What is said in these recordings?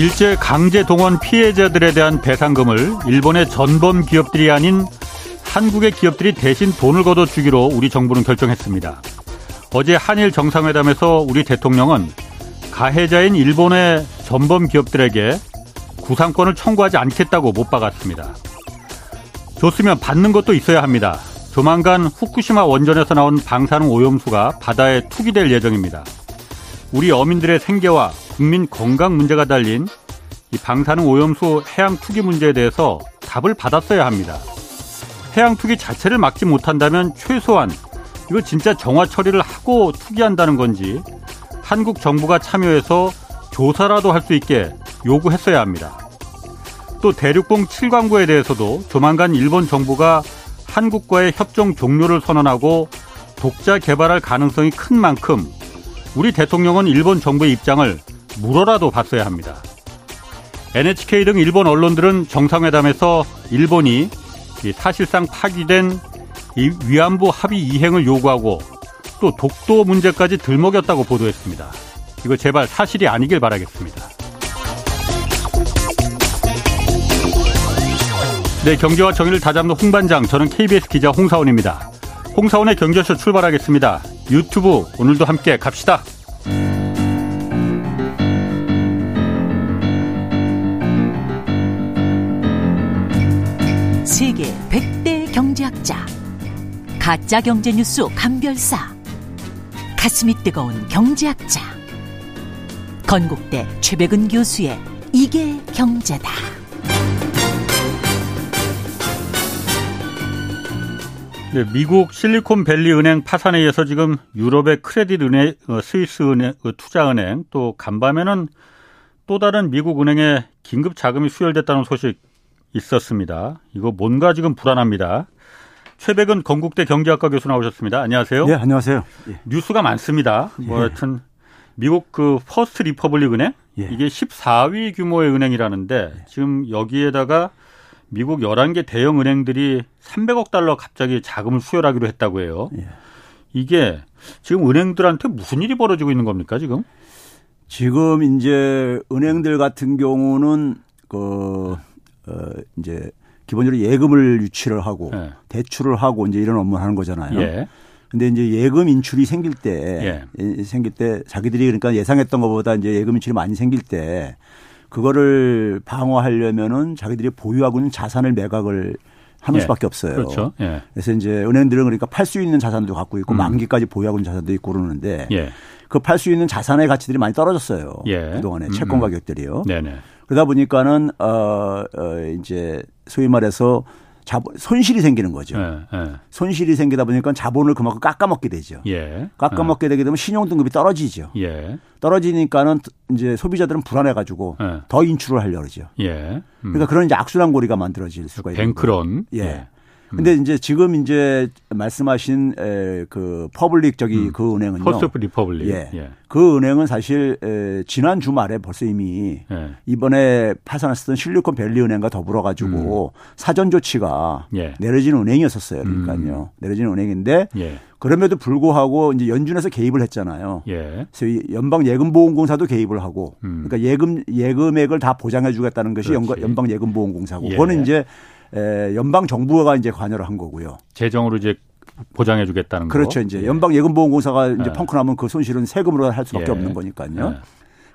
일제 강제 동원 피해자들에 대한 배상금을 일본의 전범 기업들이 아닌 한국의 기업들이 대신 돈을 걷어 주기로 우리 정부는 결정했습니다. 어제 한일 정상회담에서 우리 대통령은 가해자인 일본의 전범 기업들에게 구상권을 청구하지 않겠다고 못 박았습니다. 좋으면 받는 것도 있어야 합니다. 조만간 후쿠시마 원전에서 나온 방사능 오염수가 바다에 투기될 예정입니다. 우리 어민들의 생계와 국민 건강 문제가 달린 이 방사능 오염수 해양 투기 문제에 대해서 답을 받았어야 합니다. 해양 투기 자체를 막지 못한다면 최소한 이거 진짜 정화 처리를 하고 투기한다는 건지 한국 정부가 참여해서 조사라도 할 수 있게 요구했어야 합니다. 또 대륙봉 7광구에 대해서도 조만간 일본 정부가 한국과의 협정 종료를 선언하고 독자 개발할 가능성이 큰 만큼 우리 대통령은 일본 정부의 입장을 물어라도 봤어야 합니다. NHK 등 일본 언론들은 정상회담에서 일본이 사실상 파기된 이 위안부 합의 이행을 요구하고 또 독도 문제까지 들먹였다고 보도했습니다. 이거 제발 사실이 아니길 바라겠습니다. 네, 경제와 정의를 다잡는 홍반장, 저는 KBS 기자 홍사원입니다. 홍사원의 경제쇼 출발하겠습니다. 유튜브 오늘도 함께 갑시다. 경제학자 가짜 경제 뉴스 감별사 가슴이 뜨거운 경제학자 건국대 최백은 교수의 이게 경제다. 네, 미국 실리콘밸리 은행 파산에 이어서 지금 유럽의 크레딧 은행, 어, 스위스 은행, 어, 투자은행 또 간밤에는 또 다른 미국 은행에 긴급 자금이 수혈됐다는 소식 있었습니다. 이거 뭔가 지금 불안합니다. 최백은 건국대 경제학과 교수 나오셨습니다. 안녕하세요. 네, 안녕하세요. 예. 뉴스가 많습니다. 뭐 예. 하여튼 미국 그 퍼스트 리퍼블릭 은행 예. 이게 14위 규모의 은행이라는데 예. 지금 여기에다가 미국 11개 대형 은행들이 300억 달러 갑자기 자금을 수혈하기로 했다고 해요. 예. 이게 지금 은행들한테 무슨 일이 벌어지고 있는 겁니까, 지금? 지금 이제 은행들 같은 경우는 그, 어, 이제 기본적으로 예금을 유치를 하고 예. 대출을 하고 이제 이런 업무를 하는 거잖아요. 예. 근데 이제 예금 인출이 생길 때 예. 생길 때 자기들이 그러니까 예상했던 것보다 이제 예금 인출이 많이 생길 때 그거를 방어하려면은 자기들이 보유하고 있는 자산을 매각을 하는 예. 수밖에 없어요. 그렇죠. 예. 그래서 이제 은행들은 그러니까 팔 수 있는 자산도 갖고 있고 음. 만기까지 보유하고 있는 자산도 있고 그러는데 예. 그팔 수 있는 자산의 가치들이 많이 떨어졌어요. 예. 그동안에 음. 채권 음. 가격들이요. 네네. 그러다 보니까는 어, 어 이제 소위 말해서 자본 손실이 생기는 거죠. 예, 예. 손실이 생기다 보니까 자본을 그만큼 깎아먹게 되죠. 예, 깎아먹게 되게 되면 신용 등급이 떨어지죠. 예. 떨어지니까는 이제 소비자들은 불안해 가지고 예. 더 인출을 하려 고 그러죠. 예. 음. 그러니까 그런 이제 악순환 고리가 만들어질 수가 있는 뱅크런. 예. 예. 근데 이제 지금 이제 말씀하신 에, 그 퍼블릭 저기 음. 그 은행은요. 퍼스트 리퍼블릭. 예. 예. 그 은행은 사실 에, 지난 주말에 벌써 이미 예. 이번에 파산했었던 실리콘 밸리 은행과 더불어 가지고 음. 사전 조치가 예. 내려진 은행이었었어요. 그러니까요. 음. 내려진 은행인데 예. 그럼에도 불구하고 이제 연준에서 개입을 했잖아요. 예. 그래서 연방 예금 보험공사도 개입을 하고 음. 그러니까 예금 예금액을 다 보장해 주겠다는 것이. 연방 예금 보험공사고 예. 그거는 이제 에, 연방 정부가 이제 관여를 한 거고요. 재정으로 이제 보장해 주겠다는 거. 그렇죠. 이제 예. 연방 예금 보험 공사가 이제 예. 펑크 나면 그 손실은 세금으로 할 수밖에 예. 없는 거니까요. 예.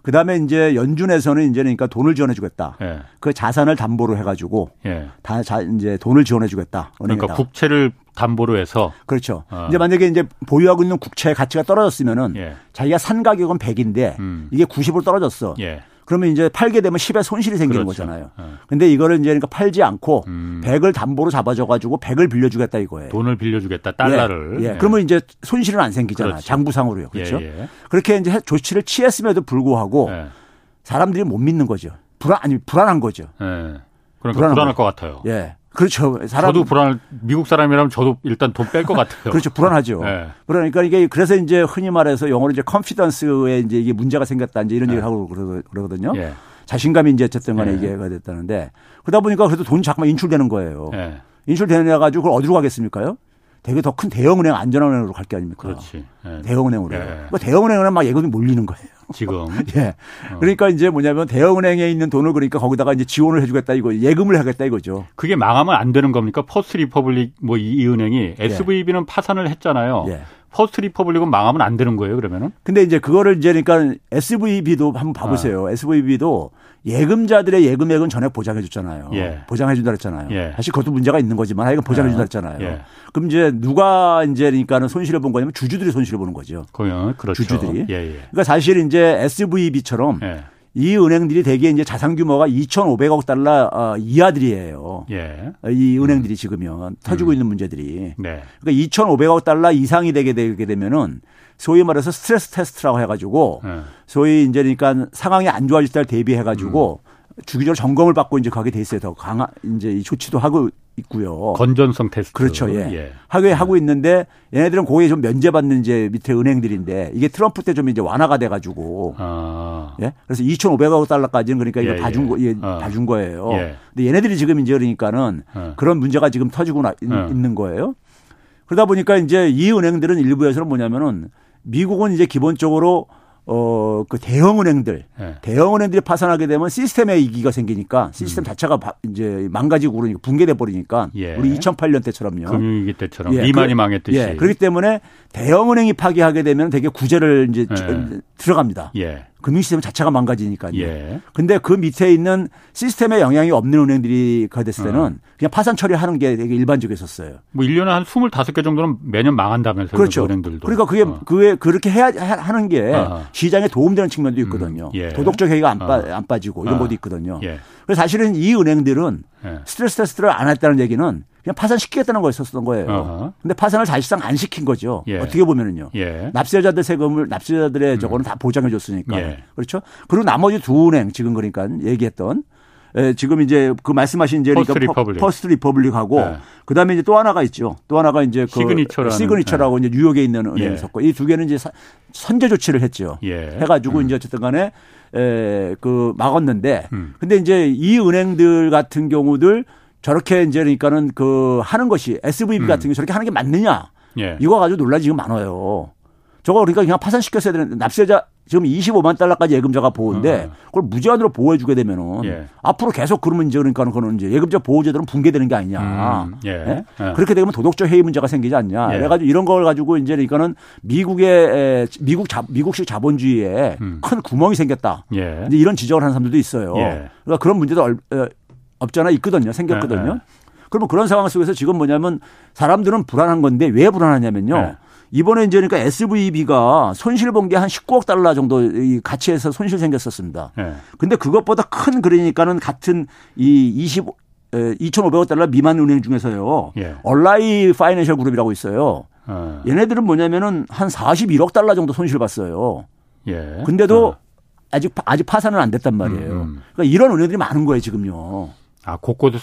그다음에 이제 연준에서는 이제 그러니까 돈을 지원해 주겠다. 예. 그 자산을 담보로 해 가지고 예. 다 자, 이제 돈을 지원해 주겠다. 그러니까 국채를 담보로 해서 그렇죠. 어. 이제 만약에 이제 보유하고 있는 국채의 가치가 떨어졌으면은 자기가 산 가격은 100인데 음. 이게 90으로 떨어졌어. 그러면 이제 팔게 되면 10의 손실이 생기는 그렇죠. 거잖아요. 네. 근데 이거를 이제 그러니까 팔지 않고 음. 100을 담보로 잡아줘 가지고 100을 빌려주겠다 이거예요. 돈을 빌려주겠다 달러를. 예. 예. 예. 그러면 이제 손실은 안 생기잖아요. 그렇죠. 장부상으로요. 그렇죠. 예, 예. 그렇게 이제 조치를 취했음에도 불구하고 예. 사람들이 못 믿는 거죠. 불안 아니 불안한 거죠. 예. 그러니까 불안할 것 같아요. 예. 그렇죠. 사람 저도 불안 미국 사람이라면 저도 일단 돈 뺄 것 같아요. 그렇죠. 불안하죠. 네. 그러니까 이게 그래서 이제 흔히 말해서 영어로 이제 confidence에 이제 이게 문제가 생겼다 이제 이런 네. 얘기를 하고 그러거든요. 네. 자신감이 이제 어쨌든 간에 네. 이게가 됐다는데 그러다 보니까 그래도 돈이 자꾸만 인출되는 거예요. 네. 인출되는 가지고 그걸 어디로 가겠습니까요? 되게 더 큰 대형은행 안전한은행으로 갈 게 아닙니까? 그렇지. 네. 대형은행으로. 네. 그러니까 대형은행은 막 예금이 몰리는 거예요. 지금. 예. 어. 그러니까 이제 뭐냐면 대형은행에 있는 돈을 그러니까 거기다가 이제 지원을 해주겠다 이거 예금을 하겠다 이거죠. 그게 망하면 안 되는 겁니까? First Republic 뭐 이 은행이 SVB는 예. 파산을 했잖아요. 예. First Republic은 망하면 안 되는 거예요, 그러면은? 근데 이제 그거를 이제 그러니까 SVB도 한번 봐보세요. 아. SVB도 예금자들의 예금액은 전액 보장해 줬잖아요. 예. 보장해 준다 그랬잖아요. 예. 사실 그것도 문제가 있는 거지만 하여간 보장해 준다 그랬잖아요. 예. 그럼 이제 누가 이제 그러니까는 손실을 본 거냐면 주주들이 손실을 보는 거죠. 그렇죠. 주주들이. 예, 예. 그러니까 사실 이제 SVB처럼 예. 이 은행들이 대개 이제 자산 규모가 2,500억 달러 어, 이하들이에요. 예. 이 은행들이 지금은 터지고 음. 있는 문제들이. 네. 그러니까 2,500억 달러 이상이 되게 되게 되면은 소위 말해서 스트레스 테스트라고 해가지고 네. 소위 이제 그러니까 상황이 안 좋아질 때를 대비해가지고 음. 주기적으로 점검을 받고 이제 가게 돼 있어요. 더 강한 이제 이 조치도 하고 있고요. 건전성 테스트. 그렇죠. 예. 예. 하게 네. 하고 있는데 얘네들은 거기에 좀 면제받는 이제 밑에 은행들인데 이게 트럼프 때 좀 이제 완화가 돼 가지고 아. 예. 그래서 2,500억 달러까지는 그러니까 이거 예, 다준 거, 예. 어. 다준 거예요. 예. 근데 얘네들이 지금 이제 그러니까는 어. 그런 문제가 지금 터지고 나, 어. 있는 거예요. 그러다 보니까 이제 이 은행들은 일부에서는 뭐냐면은 미국은 이제 기본적으로 어, 그 대형은행들, 네. 대형은행들이 파산하게 되면 시스템에 이기가 생기니까 시스템 음. 자체가 이제 망가지고 그러니까 붕괴돼 버리니까 예. 우리 2008년 때처럼요. 금융위기 때처럼 예. 리만이 그, 망했듯이. 예. 그렇기 때문에 대형은행이 파기하게 되면 되게 구제를 이제 예. 들어갑니다. 예. 금융 시스템 자체가 망가지니까요. 예. 근데 그 밑에 있는 시스템에 영향이 없는 은행들이 그 됐을 때는 어. 그냥 파산 처리하는 게 되게 일반적이었었어요. 뭐 1년에 한 25개 정도는 매년 망한다면서요. 그렇죠. 그 은행들도. 그러니까 그게 어. 그게 그렇게 해야 하는 게 어. 시장에 도움되는 측면도 있거든요. 음. 예. 도덕적 해이가 안, 빠, 안 빠지고 이런 어. 것도 있거든요. 예. 그래서 사실은 이 은행들은 예. 스트레스 테스트를 안 했다는 얘기는 그냥 파산시키겠다는 거였었던 거예요. 어허. 근데 파산을 사실상 안 시킨 거죠. 예. 어떻게 보면은요. 예. 납세자들 세금을 납세자들의 음. 저거는 다 보장해 줬으니까. 예. 그렇죠? 그리고 나머지 두 은행 지금 그러니까 얘기했던 에, 지금 이제 그 말씀하신 이제 그러니까 First Republic. First Republic하고 네. 그다음에 이제 또 하나가 있죠. 또 하나가 이제 그 Signature라는 Signature라고 네. 이제 뉴욕에 있는 은행이 예. 었고 이 두 개는 이제 선제 조치를 했죠. 예. 해 가지고 음. 이제 어쨌든 간에 에, 그 막았는데 음. 근데 이제 이 은행들 같은 경우들 저렇게 이제 그러니까는 그 하는 것이 SVB 음. 같은 게 저렇게 하는 게 맞느냐. 예. 이거 가지고 논란이 지금 많아요. 저거 그러니까 그냥 파산시켰어야 되는 납세자 지금 25만 달러까지 예금자가 보호인데 어. 그걸 무제한으로 보호해 주게 되면은 예. 앞으로 계속 그러면 이제 그러니까 그거는 이제 예금자 보호 제도는 붕괴되는 게 아니냐. 음. 예. 예? 예. 그렇게 되면 도덕적 해이 문제가 생기지 않냐. 예. 그래 가지고 이런 걸 가지고 이제 그러니까는 미국의 미국 자, 미국식 자본주의에 음. 큰 구멍이 생겼다. 예. 이제 이런 지적을 하는 사람들도 있어요. 그러니까 그런 문제도 얼, 없잖아 있거든요. 생겼거든요. 네, 네. 그러면 그런 상황 속에서 지금 뭐냐면 사람들은 불안한 건데 왜 불안하냐면요. 네. 이번에 이제 그러니까 SVB가 손실 본 게 한 19억 달러 정도 이 가치에서 손실 생겼었습니다. 네. 근데 그것보다 큰 그러니까는 같은 이 20, 2,500억 달러 미만 은행 중에서요. 예. 얼라이 파이낸셜 그룹이라고 있어요. 어. 얘네들은 뭐냐면은 한 41억 달러 정도 손실 봤어요. 예. 근데도 어. 아직 아직 파산은 안 됐단 말이에요. 음, 음. 그러니까 이런 은행들이 많은 거예요 지금요. 아 곳곳에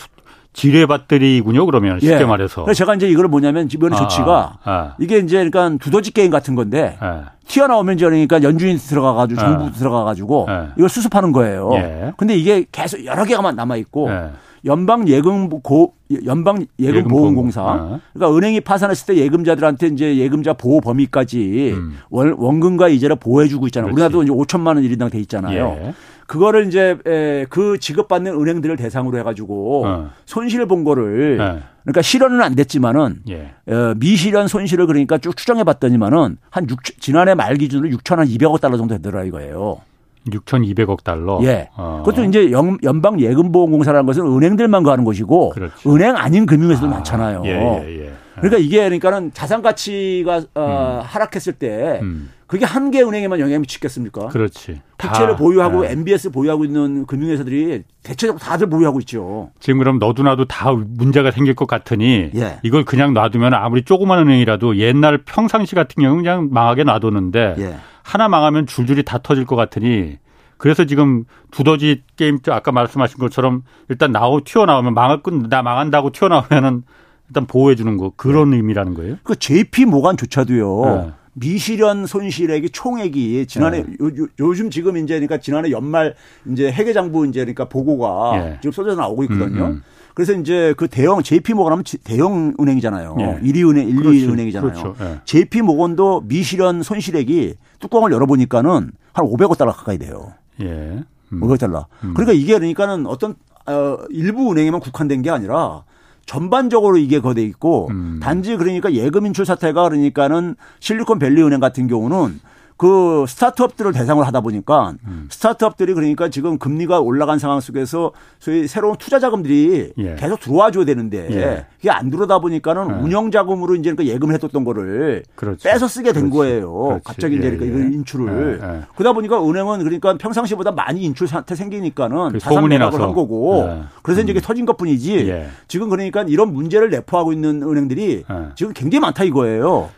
지뢰 밭들이군요 그러면 쉽게 예. 말해서. 그래서 제가 이제 이걸 뭐냐면 이번에 아, 조치가 아. 이게 이제 그러니까 두더지 게임 같은 건데 예. 튀어나오면 이제 그러니까 연주인 들어가가지고 정부 예. 들어가가지고 예. 이걸 수습하는 거예요. 예. 근데 이게 계속 여러 개가 남아 있고. 예. 연방 예금 고 연방 예금 보험 공사 어. 그러니까 은행이 파산했을 때 예금자들한테 이제 예금자 보호 범위까지 음. 원, 원금과 이자를 보호해 주고 있잖아요. 우리나라도 이제 5천만 원 일인당 돼 있잖아요. 예. 그거를 이제 에, 그 지급받는 은행들을 대상으로 해가지고 어. 손실 본 거를 네. 그러니까 실현은 안 됐지만은 예. 어, 미실현 손실을 그러니까 쭉 추정해 봤더니만은 한 6, 지난해 말 기준으로 6천2백억 달러 정도 되더라 이거예요. 6,200억 달러. 예. 어. 그것도 이제 연, 방 예금보험공사라는 것은 은행들만 가는 것이고 그렇죠. 은행 아닌 금융회사도 아. 많잖아요. 예, 예, 예. 그러니까 이게 그러니까는 자산 가치가 어, 음. 하락했을 때 음. 그게 한 개 은행에만 영향을 미치겠습니까? 그렇지. 국채를 보유하고 네. MBS 보유하고 있는 금융회사들이 대체적으로 다들 보유하고 있죠. 지금 그럼 너도 나도 다 문제가 생길 것 같으니 예. 이걸 그냥 놔두면 아무리 조그만 은행이라도 옛날 평상시 같은 경우는 그냥 망하게 놔뒀는데 예. 하나 망하면 줄줄이 다 터질 것 같으니 그래서 지금 두더지 게임 아까 말씀하신 것처럼 일단 나오 튀어나오면 망을 끝나 망한다고 튀어나오면은 일단 보호해 주는 거 그런 네. 의미라는 거예요. 그 JP 모간조차도요. 네. 미실현 손실액이 총액이 지난해 네. 요, 즘 지금 이제 그러니까 지난해 연말 이제 회계장부 이제 그러니까 보고가 네. 지금 쏟아져 나오고 있거든요. 음, 음. 그래서 이제 그 대형 JP 모건 하면 대형 은행이잖아요. 예. 1위 은행, 1, 그렇지. 2위 은행이잖아요. 그렇죠. 예. JP 모건도 미실현 손실액이 뚜껑을 열어보니까는 한 500억 달러 가까이 돼요. 예. 음. 500억 달러. 음. 그러니까 이게 그러니까는 어떤 어, 일부 은행에만 국한된 게 아니라 전반적으로 이게 거돼 있고 음. 단지 그러니까 예금 인출 사태가 그러니까는 실리콘밸리 은행 같은 경우는 그 스타트업들을 대상으로 하다 보니까 음. 스타트업들이 그러니까 지금 금리가 올라간 상황 속에서 소위 새로운 투자 자금들이 예. 계속 들어와 줘야 되는데 예. 이게 안 들어오다 보니까는 예. 운영 자금으로 이제 그 예금을 해뒀던 거를 그렇지. 빼서 쓰게 된 그렇지. 거예요. 그렇지. 갑자기 이제 그러니까 예. 인출을 예. 예. 그러다 보니까 은행은 그러니까 평상시보다 많이 인출 사태 생기니까는 그 자산 매각을 한 거고 그래서 이제 이게 음. 터진 것뿐이지 지금 그러니까 이런 문제를 내포하고 있는 은행들이 지금 굉장히 많다 이거예요.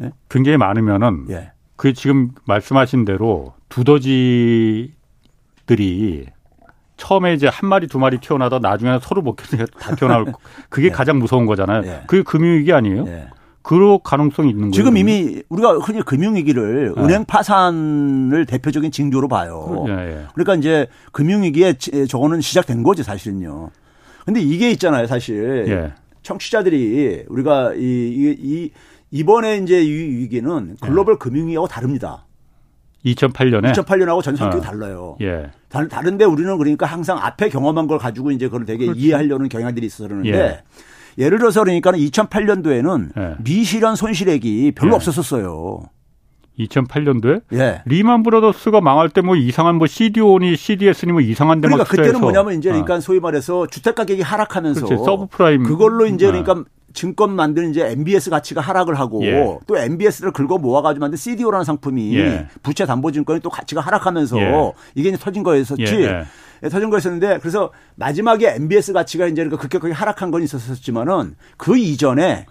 예? 굉장히 많으면은 예. 그 지금 말씀하신 대로 두더지들이 처음에 이제 한 마리 두 마리 튀어나다 나중에는 서로 못 켜서 다 튀어나올 그게 예. 가장 무서운 거잖아요. 예. 그게 금융위기 아니에요? 예. 그럴 가능성이 있는 거예요. 지금 이미 우리가 흔히 금융위기를 예. 은행 파산을 대표적인 징조로 봐요. 예, 그러니까 이제 금융위기에 저거는 시작된 거지 사실은요. 근데 이게 있잖아요, 사실. 청취자들이 우리가 이, 이, 이 이번에 이제 이 위기는 글로벌 네. 금융위기하고 다릅니다. 2008년에 2008년하고 전 성격이 어. 달라요. 예. 다른데 우리는 그러니까 항상 앞에 경험한 걸 가지고 이제 그걸 되게 그렇지. 이해하려는 경향들이 있어 그러는데 예. 예를 들어서 그러니까 2008년도에는 예. 미실현 손실액이 별로 예. 없었었어요. 2008년도에 예. 리만 브라더스가 망할 때 뭐 이상한 뭐 CDO니 CDS니 뭐 이상한 데만 그러니까 그때는 뭐냐면 이제 그러니까 어. 소위 말해서 주택 가격이 하락하면서 그렇지. 서브프라임 그걸로 이제 그러니까 어. 증권 만드는 이제 MBS 가치가 하락을 하고 예. 또 MBS를 긁어 모아가지고 만든 CDO라는 상품이 예. 부채 담보증권이 또 가치가 하락하면서 예. 이게 이제 터진 거였었지. 예, 예. 예, 터진 거였었는데 그래서 마지막에 MBS 가치가 이제 그러니까 급격하게 하락한 건 있었었지만은 그 이전에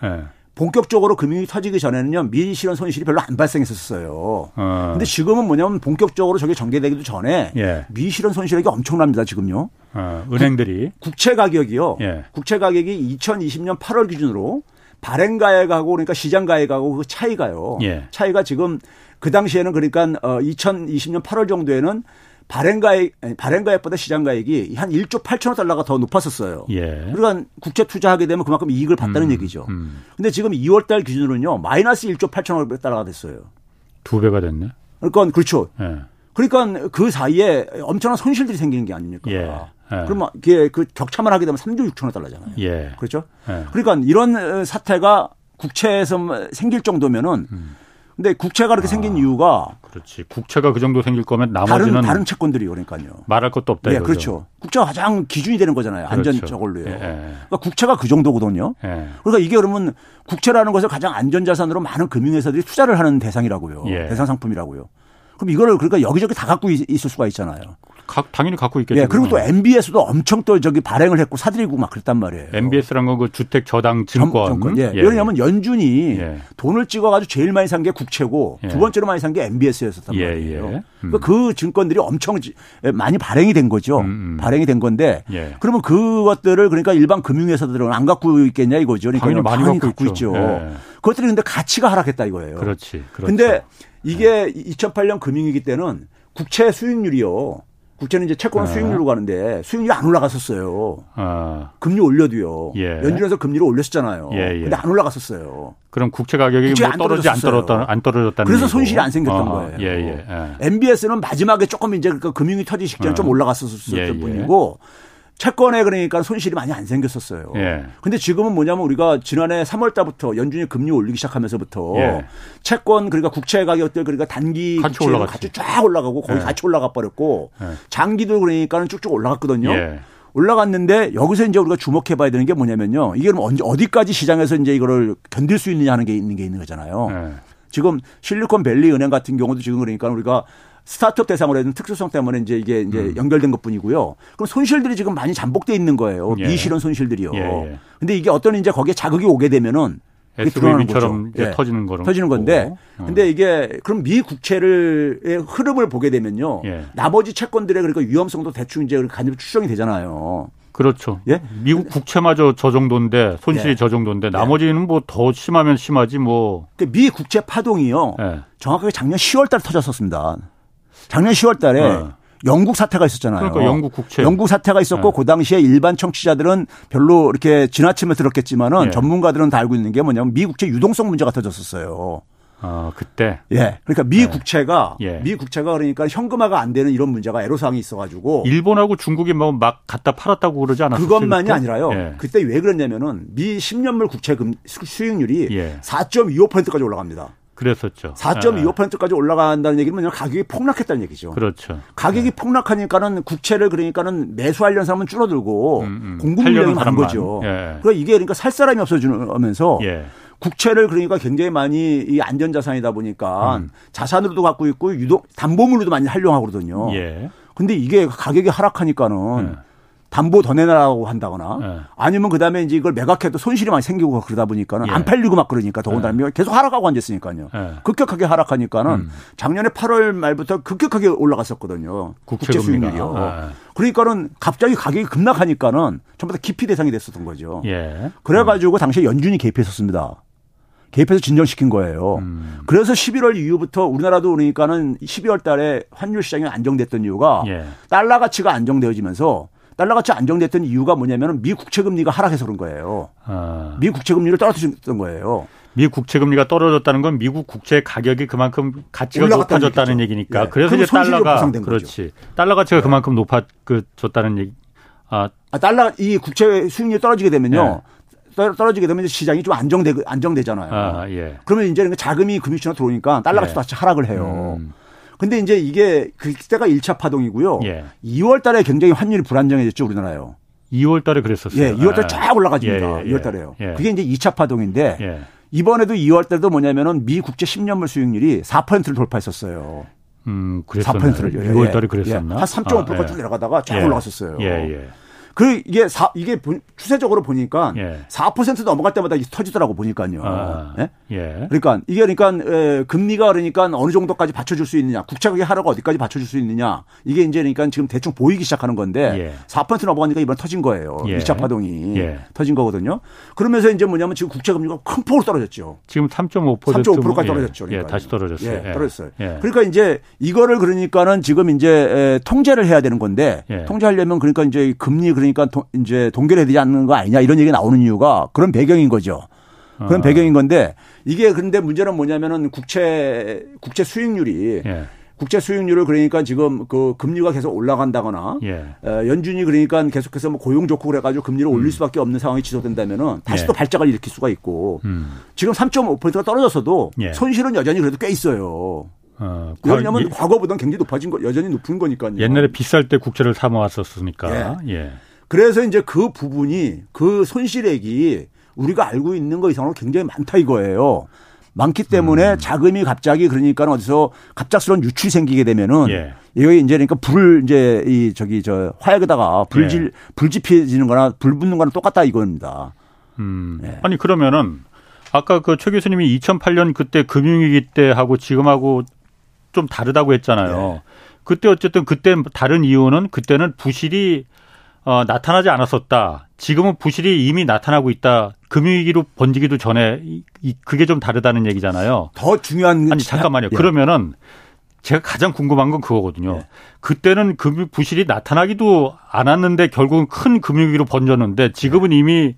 본격적으로 금융이 터지기 전에는요 미실현 손실이 별로 안 발생했었어요. 어. 근데 지금은 뭐냐면 본격적으로 저게 전개되기도 전에 예. 미실현 손실액이 엄청납니다 지금요. 어, 은행들이 국, 채 가격이요. 예. 국채 가격이 2020년 8월 기준으로 발행 가액하고 그러니까 시장 가액하고 그 차이가요. 예. 차이가 지금 그 당시에는 그러니까 어 2020년 8월 정도에는 발행가액 발행가액보다 시장가액이 한 1조 8천억 달러가 더 높았었어요. 예. 그러니까 국채 투자하게 되면 그만큼 이익을 받다는 음, 얘기죠. 음. 근데 지금 2월 달 기준으로는요. 마이너스 1조 8천억 달러가 됐어요. 두 배가 됐네. 그러니까 그렇죠. 예. 그러니까 그 사이에 엄청난 손실들이 생기는 게 아닙니까? 예. 예. 그러면 이게 그 격차만 하게 되면 3조 6천억 달러잖아요. 예. 그렇죠? 예. 그러니까 이런 사태가 국채에서 생길 정도면은 음. 근데 국채가 그렇게 아, 생긴 이유가 그렇지. 국채가 그 정도 생길 거면 나머지는 다른, 다른 채권들이 그러니까요. 말할 것도 없다. 네, 이거죠. 그렇죠. 국채가 가장 기준이 되는 거잖아요. 그렇죠. 안전 저걸로요. 예, 예. 그러니까 국채가 그 정도거든요. 예. 그러니까 이게 그러면 국채라는 것을 가장 안전 자산으로 많은 금융회사들이 투자를 하는 대상이라고요. 예. 대상 상품이라고요. 그럼 이거를 그러니까 여기저기 다 갖고 있 을 수가 있잖아요. 가, 당연히 갖고 있겠죠. 예, 그리고 또 MBS도 엄청 또 저기 발행을 했고 사들이고 막 그랬단 말이에요. MBS란 건 그 주택 저당 증권. 정권. 예. 예. 왜냐하면 연준이 예. 돈을 찍어가지고 제일 많이 산 게 국채고 예. 두 번째로 많이 산 게 MBS였었단 예, 말이에요. 예. 음. 그러니까 그 증권들이 엄청 많이 발행이 된 거죠. 음, 음. 발행이 된 건데 그러면 그것들을 그러니까 일반 금융회사들은 안 갖고 있겠냐 이거죠. 그러니까 당연히 많이, 많이 갖고, 있죠. 있죠. 그것들이 근데 가치가 하락했다 이거예요. 그렇지. 그렇죠. 근데 이게 2008년 금융위기 때는 국채 수익률이요. 국채는 이제 채권 네. 수익률로 가는데 수익률이 안 올라갔었어요. 아. 금리 올려도요. 예. 연준에서 금리를 올렸었잖아요. 예, 예. 근데 안 올라갔었어요. 그럼 국채 가격이 국채 뭐 떨어지 안 떨어졌다 안 떨어졌다는 그래서 얘기고. 손실이 안 생겼던 아, 거예요. 예, 예, 예. MBS는 마지막에 조금 이제 그 금융이 터지기 직전에 아. 좀 올라갔었을 예, 뿐이고 채권에 그러니까 손실이 많이 안 생겼었어요. 예. 근데 지금은 뭐냐면 우리가 지난해 3월 달부터 연준이 금리 올리기 시작하면서부터 예. 채권 그러니까 국채 가격들 그러니까 단기 같이 올라갔지. 같이 쫙 올라가고 거의 예. 같이 올라가 버렸고 예. 장기도 그러니까는 쭉쭉 올라갔거든요. 예. 올라갔는데 여기서 이제 우리가 주목해 봐야 되는 게 뭐냐면요. 이게 언제 어디까지 시장에서 이제 이거를 견딜 수 있느냐 하는 게 있는 게 있는 거잖아요. 예. 지금 실리콘밸리 은행 같은 경우도 지금 그러니까 우리가 스타트업 대상으로 해는 특수성 때문에 이제 이게 이제 음. 연결된 것 뿐이고요. 그럼 손실들이 지금 많이 잠복돼 있는 거예요. 예. 미실현 손실들이요. 예, 예. 근데 이게 어떤 이제 거기에 자극이 오게 되면은 SVB처럼 예. 터지는 거는 터지는 건데 어. 근데 이게 그럼 미 국채를 흐름을 보게 되면요. 예. 나머지 채권들의 그러니까 위험성도 대충 이제 간접 추정이 되잖아요. 그렇죠. 예? 미국 국채마저 저 정도인데 손실이 예. 저 정도인데 나머지는 뭐 더 심하면 심하지 뭐. 그러니까 미 국채 파동이요. 예. 정확하게 작년 10월 달에 터졌었습니다. 작년 10월 달에 어. 영국 사태가 있었잖아요. 그러니까 영국 국채. 영국 사태가 있었고 네. 그 당시에 일반 청취자들은 별로 이렇게 지나치면 들었겠지만은 네. 전문가들은 다 알고 있는 게 뭐냐면 미 국채 유동성 문제가 터졌었어요. 어, 그때. 예. 그러니까 미 네. 국채가 예. 미 국채가 그러니까 현금화가 안 되는 이런 문제가 애로 사항이 있어 가지고 일본하고 중국이 뭐 막 갖다 팔았다고 그러지 않았어요? 그것만이 그때? 아니라요. 예. 그때 왜 그랬냐면은 미 10년물 국채 금 수익률이 예. 4.25%까지 올라갑니다. 그랬었죠. 4.25%까지 올라간다는 얘기는 뭐냐 가격이 폭락했다는 얘기죠. 그렇죠. 가격이 네. 폭락하니까는 국채를 그러니까는 매수하려는 사람은 줄어들고 음, 음. 공급 물량이 많은 거죠. 예. 그러니까 이게 그러니까 살 사람이 없어지면서 예. 국채를 그러니까 굉장히 많이 이 안전 자산이다 보니까 음. 자산으로도 갖고 있고 유독 담보물로도 많이 활용하고 그러거든요. 예. 근데 이게 가격이 하락하니까는 예. 담보 더 내놔라고 한다거나 네. 아니면 그다음에 이제 이걸 매각해도 손실이 많이 생기고 그러다 보니까는 예. 안 팔리고 막 그러니까 더군다나 네. 계속 하락하고 앉았으니까요. 네. 급격하게 하락하니까는 음. 작년에 8월 말부터 급격하게 올라갔었거든요. 국채 수익률이요. 네. 그러니까는 갑자기 가격이 급락하니까는 전부 다 기피 대상이 됐었던 거죠. 예. 그래가지고 음. 당시에 연준이 개입했었습니다. 개입해서 진정시킨 거예요. 음. 그래서 11월 이후부터 우리나라도 그러니까는 12월 달에 환율 시장이 안정됐던 이유가 예. 달러 가치가 안정되어지면서 달러 가치 안정됐던 이유가 뭐냐면 미 국채 금리가 하락해서 그런 거예요. 아. 미 국채 금리를 떨어뜨렸던 거예요. 미 국채 금리가 떨어졌다는 건 미국 국채 가격이 그만큼 가치가 높아졌다는 얘기죠. 얘기니까. 네. 그래서 이제 달러가 그렇지. 달러 가치가 네. 그만큼 높아졌다는 얘기. 아, 아 달러 이 국채 수익률이 떨어지게 되면요. 네. 떨어지게 되면 시장이 좀 안정되 안정되잖아요. 아, 예. 그러면 이제 자금이 금융시장 들어오니까 달러 가치 예. 다시 하락을 해요. 음. 근데 이제 이게 그때가 1차 파동이고요. 예. 2월 달에 굉장히 환율이 불안정해졌죠, 우리나라요. 2월 달에 그랬었어요. 예, 2월 달에 아. 쫙 올라가집니다. 예, 예, 2월 달에요. 예. 그게 이제 2차 파동인데 예. 이번에도 2월 달도 뭐냐면은 미 국제 10년물 수익률이 4%를 돌파했었어요. 음, 그랬었나요? 4%를 6월 달에 그랬었나? 한 3.5%까지 아, 예. 내려가다가 쫙 올라갔었어요. 예, 예. 그 이게 사, 이게 추세적으로 보니까 예. 4% 넘어갈 때마다 터지더라고 보니까요. 아, 예? 예? 그러니까 이게 그러니까 에, 금리가 그러니까 어느 정도까지 받쳐줄 수 있느냐, 국채 가격 하락가 어디까지 받쳐줄 수 있느냐 이게 이제 그러니까 지금 대충 보이기 시작하는 건데 예. 4% 넘어가니까 이번 터진 거예요. 예. 2차 파동이 예. 터진 거거든요. 그러면서 이제 뭐냐면 지금 국채 금리가 큰 폭으로 떨어졌죠. 지금 3.5% 3.5%까지 떨어졌죠. 그러니까. 예, 다시 떨어졌어요. 예, 예. 떨어졌어요. 그러니까 이제 이거를 그러니까는 지금 이제 에, 통제를 해야 되는 건데 통제하려면 그러니까 이제 금리 그러니까 도, 이제 동결해야 되지 않는 거 아니냐 이런 얘기 나오는 이유가 그런 배경인 거죠. 그런 어. 배경인 건데 이게 그런데 문제는 뭐냐면은 국채 국채 수익률이 예. 국채 수익률을 그러니까 지금 그 금리가 계속 올라간다거나 예. 어, 연준이 그러니까 계속해서 뭐 고용 좋고 그래가지고 금리를 음. 올릴 수밖에 없는 상황이 지속된다면은 다시 예. 또 발작을 일으킬 수가 있고 음. 지금 3.5%가 떨어졌어도 예. 손실은 여전히 그래도 꽤 있어요. 어, 왜냐하면 과거보다는 굉장히 높아진 거 여전히 높은 거니까요. 옛날에 비쌀 때 국채를 사 모았었으니까. 예. 예. 그래서 이제 그 부분이 그 손실액이 우리가 알고 있는 거 이상으로 굉장히 많다 이거예요. 많기 때문에 음. 자금이 갑자기 그러니까 어디서 갑작스러운 유출이 생기게 되면은 예. 이거 이제 그러니까 불 이제 이 저기 저 화약에다가 불질 예. 불지피지는 거나 불 붙는 거랑 똑같다 이겁니다. 음. 예. 아니 그러면은 아까 그 최 교수님이 2008년 그때 금융위기 때 하고 지금하고 좀 다르다고 했잖아요. 예. 그때 어쨌든 그때 다른 이유는 그때는 부실이 어, 나타나지 않았었다. 지금은 부실이 이미 나타나고 있다. 금융위기로 번지기도 전에 이, 그게 좀 다르다는 얘기잖아요. 더 중요한 아니 잠깐만요. 예. 그러면은 제가 가장 궁금한 건 그거거든요. 예. 그때는 금융 부실이 나타나기도 않았는데 결국은 큰 금융위기로 번졌는데 지금은 예. 이미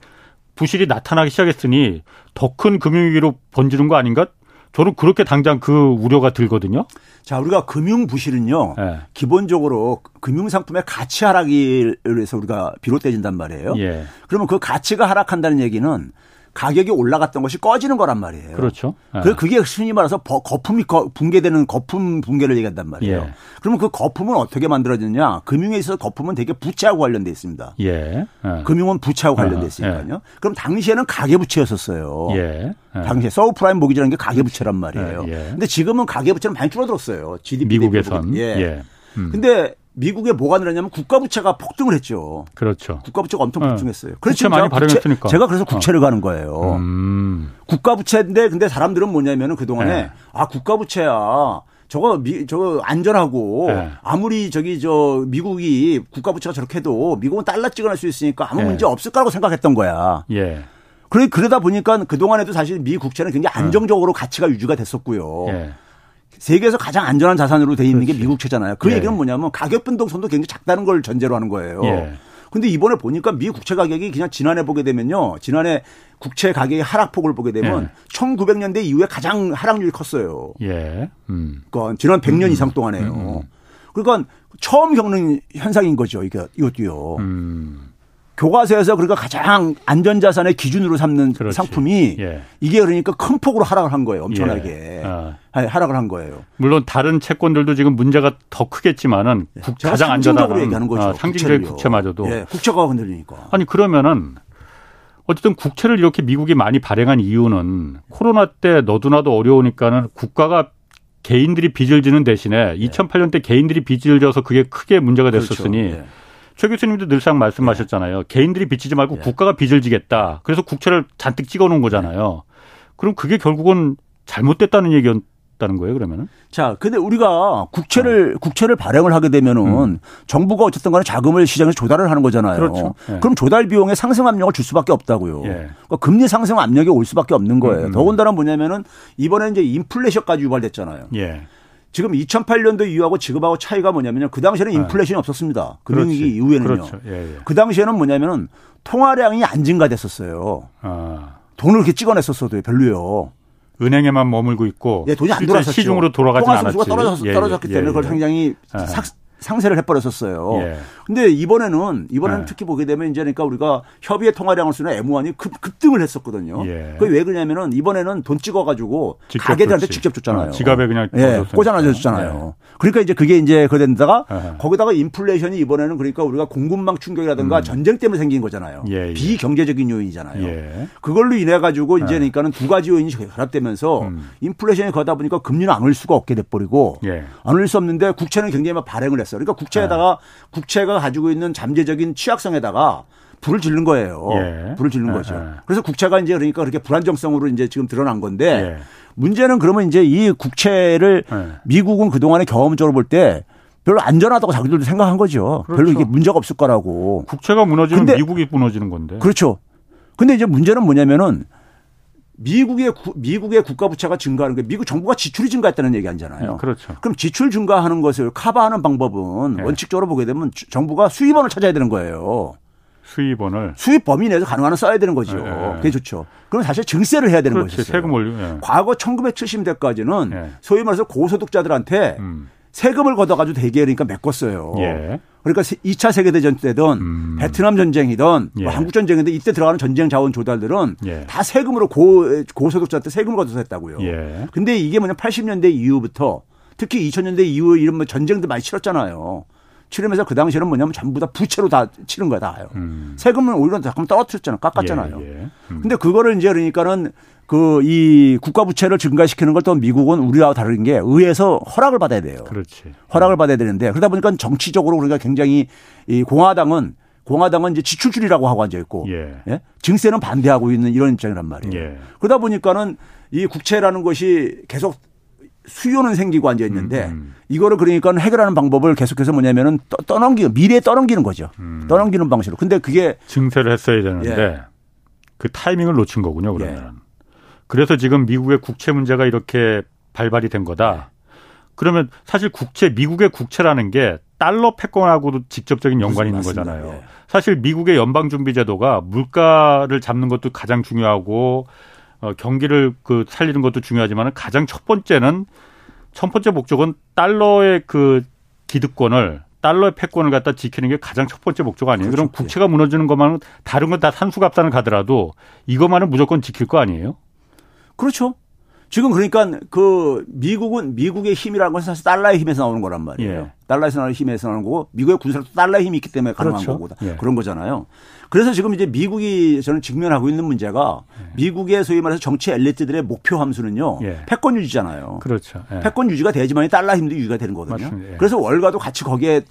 부실이 나타나기 시작했으니 더 큰 금융위기로 번지는 거 아닌가? 저는 그렇게 당장 그 우려가 들거든요. 자, 우리가 금융 부실은요. 네. 기본적으로 금융 상품의 가치 하락을 해서 우리가 비롯돼진단 말이에요. 예. 그러면 그 가치가 하락한다는 얘기는 가격이 올라갔던 것이 꺼지는 거란 말이에요. 그렇죠. 네. 그게 흔히 말해서 거품이 붕괴되는 거품 붕괴를 얘기한단 말이에요. 예. 그러면 그 거품은 어떻게 만들어지느냐? 금융에 있어서 거품은 되게 부채하고 관련돼 있습니다. 예. 예. 금융은 부채하고 관련돼 아, 있으니까요. 예. 그럼 당시에는 가계부채였었어요. 예. 예. 당시에 서브프라임 모기지라는 게 가계부채란 말이에요. 예. 근데 지금은 가계부채는 많이 줄어들었어요. GDP 미국에선. 예. 음. 근데 미국에 뭐가 늘었냐면 국가 부채가 폭등을 했죠. 그렇죠. 국가 부채가 엄청 네. 폭등했어요. 그래서 많이 발행했으니까. 제가 그래서 국채를 어. 가는 거예요. 음. 국가 부채인데 근데 사람들은 뭐냐면은 그 동안에 네. 아 국가 부채야. 저거 미, 저거 안전하고 네. 아무리 저기 저 미국이 국가 부채가 저렇게 해도 미국은 달러 찍어낼 수 있으니까 아무 네. 문제 없을 거라고 생각했던 거야. 예. 그래 그러다 보니까 그 동안에도 사실 미 국채는 굉장히 안정적으로 가치가 유지가 됐었고요. 예. 세계에서 가장 안전한 자산으로 돼 있는 그렇지. 게 미국채잖아요. 그 예. 얘기는 뭐냐면 가격 변동성도 굉장히 작다는 걸 전제로 하는 거예요. 예. 근데 이번에 보니까 미 국채 가격이 그냥 지난해 보게 되면요. 지난해 국채 가격의 하락폭을 보게 되면 예. 1900년대 이후에 가장 하락률이 컸어요. 예. 음. 그러니까 지난 100년 음. 이상 동안에요. 음. 그러니까 처음 겪는 현상인 거죠. 이게 이것도요. 음. 교과서에서 그러니까 가장 안전자산의 기준으로 삼는 그렇지. 상품이 예. 이게 그러니까 큰 폭으로 하락을 한 거예요. 엄청나게 예. 아. 하락을 한 거예요. 물론 다른 채권들도 지금 문제가 더 크겠지만은 예. 국, 가장 안전한 얘기하는 거죠. 아, 상징적인 국채마저도 예. 국채가 흔들리니까. 아니 그러면은 어쨌든 국채를 이렇게 미국이 많이 발행한 이유는 코로나 때 너도나도 어려우니까는 국가가 개인들이 빚을 지는 대신에 2008년 때 개인들이 빚을 져서 그게 크게 문제가. 됐었으니 그렇죠. 최 교수님도 늘상 말씀하셨잖아요. 네. 개인들이 빚지지 말고 네. 국가가 빚을 지겠다. 그래서 국채를 잔뜩 찍어 놓은 거잖아요. 그럼 그게 결국은 잘못됐다는 얘기였다는 거예요, 그러면은? 자, 근데 우리가 국채를, 어. 국채를 발행을 하게 되면은 음. 정부가 어쨌든 간에 자금을 시장에서 조달을 하는 거잖아요. 그렇죠. 네. 그럼 조달 비용에 상승 압력을 줄 수밖에 없다고요. 예. 그러니까 금리 상승 압력이 올 수밖에 없는 거예요. 음. 더군다나 뭐냐면은 이번에 이제 인플레이션까지 유발됐잖아요. 예. 지금 2008년도 이후하고 지금하고 차이가 뭐냐면요. 그 당시에는 네. 인플레이션이 네. 없었습니다. 금융위기 이후에는요. 그렇죠. 예, 예. 그 당시에는 뭐냐면은 통화량이 안 증가됐었어요. 아. 돈을 이렇게 찍어냈었어도 별로요. 은행에만 머물고 있고 예, 돈이 안 돌아서 시중으로 돌아가지 않았지. 떨어졌, 예, 떨어졌기 예, 때문에 그걸 굉장히 아. 삭, 상세를 해버렸었어요. 예. 근데 이번에는 이번에는 예. 특히 보게 되면 이제 그러니까 우리가 협의의 통화량을 쓰는 M1이 급, 급등을 했었거든요. 예. 그게 왜 그러냐면은 이번에는 돈 찍어가지고 가게들한테 직접 줬잖아요. 어, 지갑에 그냥 예, 꽂아놔줬잖아요. 예. 그러니까 이제 그게 이제 그런데다가 예. 거기다가 인플레이션이 이번에는 그러니까 우리가 공급망 충격이라든가 음. 전쟁 때문에 생긴 거잖아요. 예, 비경제적인 요인이잖아요. 그걸로 인해 가지고 이제 그러니까는 두 가지 요인이 결합되면서 음. 인플레이션이 거다 보니까 금리는 안 올 수가 없게 돼버리고 안 올 수 없는데 국채는 굉장히 막 발행을 했어요. 그러니까 국채에다가 네. 국채가 가지고 있는 잠재적인 취약성에다가 불을 지른 거예요. 예. 불을 지른 예. 거죠. 예. 그래서 국채가 이제 그러니까 그렇게 불안정성으로 이제 지금 드러난 건데 예. 문제는 그러면 이제 이 국채를 예. 미국은 그동안에 경험적으로 볼 때 별로 안전하다고 자기들도 생각한 거죠. 그렇죠. 별로 이게 문제가 없을 거라고. 국채가 무너지면 근데, 미국이 무너지는 건데. 그렇죠. 근데 이제 문제는 뭐냐면은 미국의 미국의 국가 부채가 증가하는 게 미국 정부가 지출이 증가했다는 얘기 아니잖아요. 그렇죠. 그럼 지출 증가하는 것을 커버하는 방법은 네. 원칙적으로 보게 되면 정부가 수입원을 찾아야 되는 거예요. 수입원을 수입 범위 내에서 가능한 한 써야 되는 거죠. 네. 그게 좋죠. 그럼 사실 증세를 해야 되는 거죠. 세금 올려. 네. 과거 1970년대까지는 소위 말해서 고소득자들한테 음. 세금을 걷어가지고 대개 그러니까 메꿨어요. 예. 그러니까 2차 세계대전 때든 음. 베트남 전쟁이든 예. 뭐 한국 전쟁이든 이때 들어가는 전쟁 자원 조달들은 예. 다 세금으로 고, 고소득자한테 세금을 걷어서 했다고요. 예. 근데 이게 뭐냐 80년대 이후부터 특히 2000년대 이후 이런 뭐 전쟁도 많이 치렀잖아요. 치르면서 그 당시에는 뭐냐면 전부 다 부채로 다 치른 거야, 다요. 음. 세금은 오히려 잠깐 떨어뜨렸잖아, 깎았잖아요. 예, 예. 음. 근데 그거를 이제 그러니까는 그 이 국가 부채를 증가시키는 걸 또 미국은 우리와 다른 게 의회에서 허락을 받아야 돼요. 그렇지. 허락을 받아야 되는데 그러다 보니까 정치적으로 우리가 굉장히 이 공화당은 공화당은 이제 지출줄이라고 하고 앉아 있고 예. 예? 증세는 반대하고 있는 이런 입장이란 말이에요. 예. 그러다 보니까는 이 국채라는 것이 계속 수요는 생기고 앉아 있는데 음, 음. 이거를 그러니까 해결하는 방법을 계속해서 뭐냐면은 떠, 넘기는 미래에 떠넘기는 거죠. 음. 떠넘기는 방식으로. 근데 그게 증세를 했어야 되는데 예. 그 타이밍을 놓친 거군요. 그러면. 예. 그래서 지금 미국의 국채 문제가 이렇게 발발이 된 거다. 그러면 사실 국채 미국의 국채라는 게 달러 패권하고도 직접적인 연관이 있는 거잖아요. 예. 사실 미국의 연방 준비 제도가 물가를 잡는 것도 가장 중요하고 어, 경기를 그 살리는 것도 중요하지만 가장 첫 번째는 첫 번째 목적은 달러의 그 기득권을 달러의 패권을 갖다 지키는 게 가장 첫 번째 목적 아니에요. 그렇죠. 그럼 국채가 무너지는 것만은 다른 건 다 산수갑산을 가더라도 이것만은 무조건 지킬 거 아니에요? 그렇죠. 지금 그러니까 그 미국은 미국의 힘이라는 것은 사실 달러의 힘에서 나오는 거란 말이에요. 예. 달러에서 나오는 힘에서 나오는 거고 미국의 군사력도 달러의 힘이 있기 때문에 가능한 그렇죠. 거고 예. 그런 거잖아요. 그래서 지금 이제 미국이 저는 직면하고 있는 문제가 예. 미국의 소위 말해서 정치 엘리트들의 목표 함수는요. 예. 패권 유지잖아요. 그렇죠. 예. 패권 유지가 되지만이 달러 힘도 유지가 되는 거거든요. 예. 그래서 월가도 같이 거기에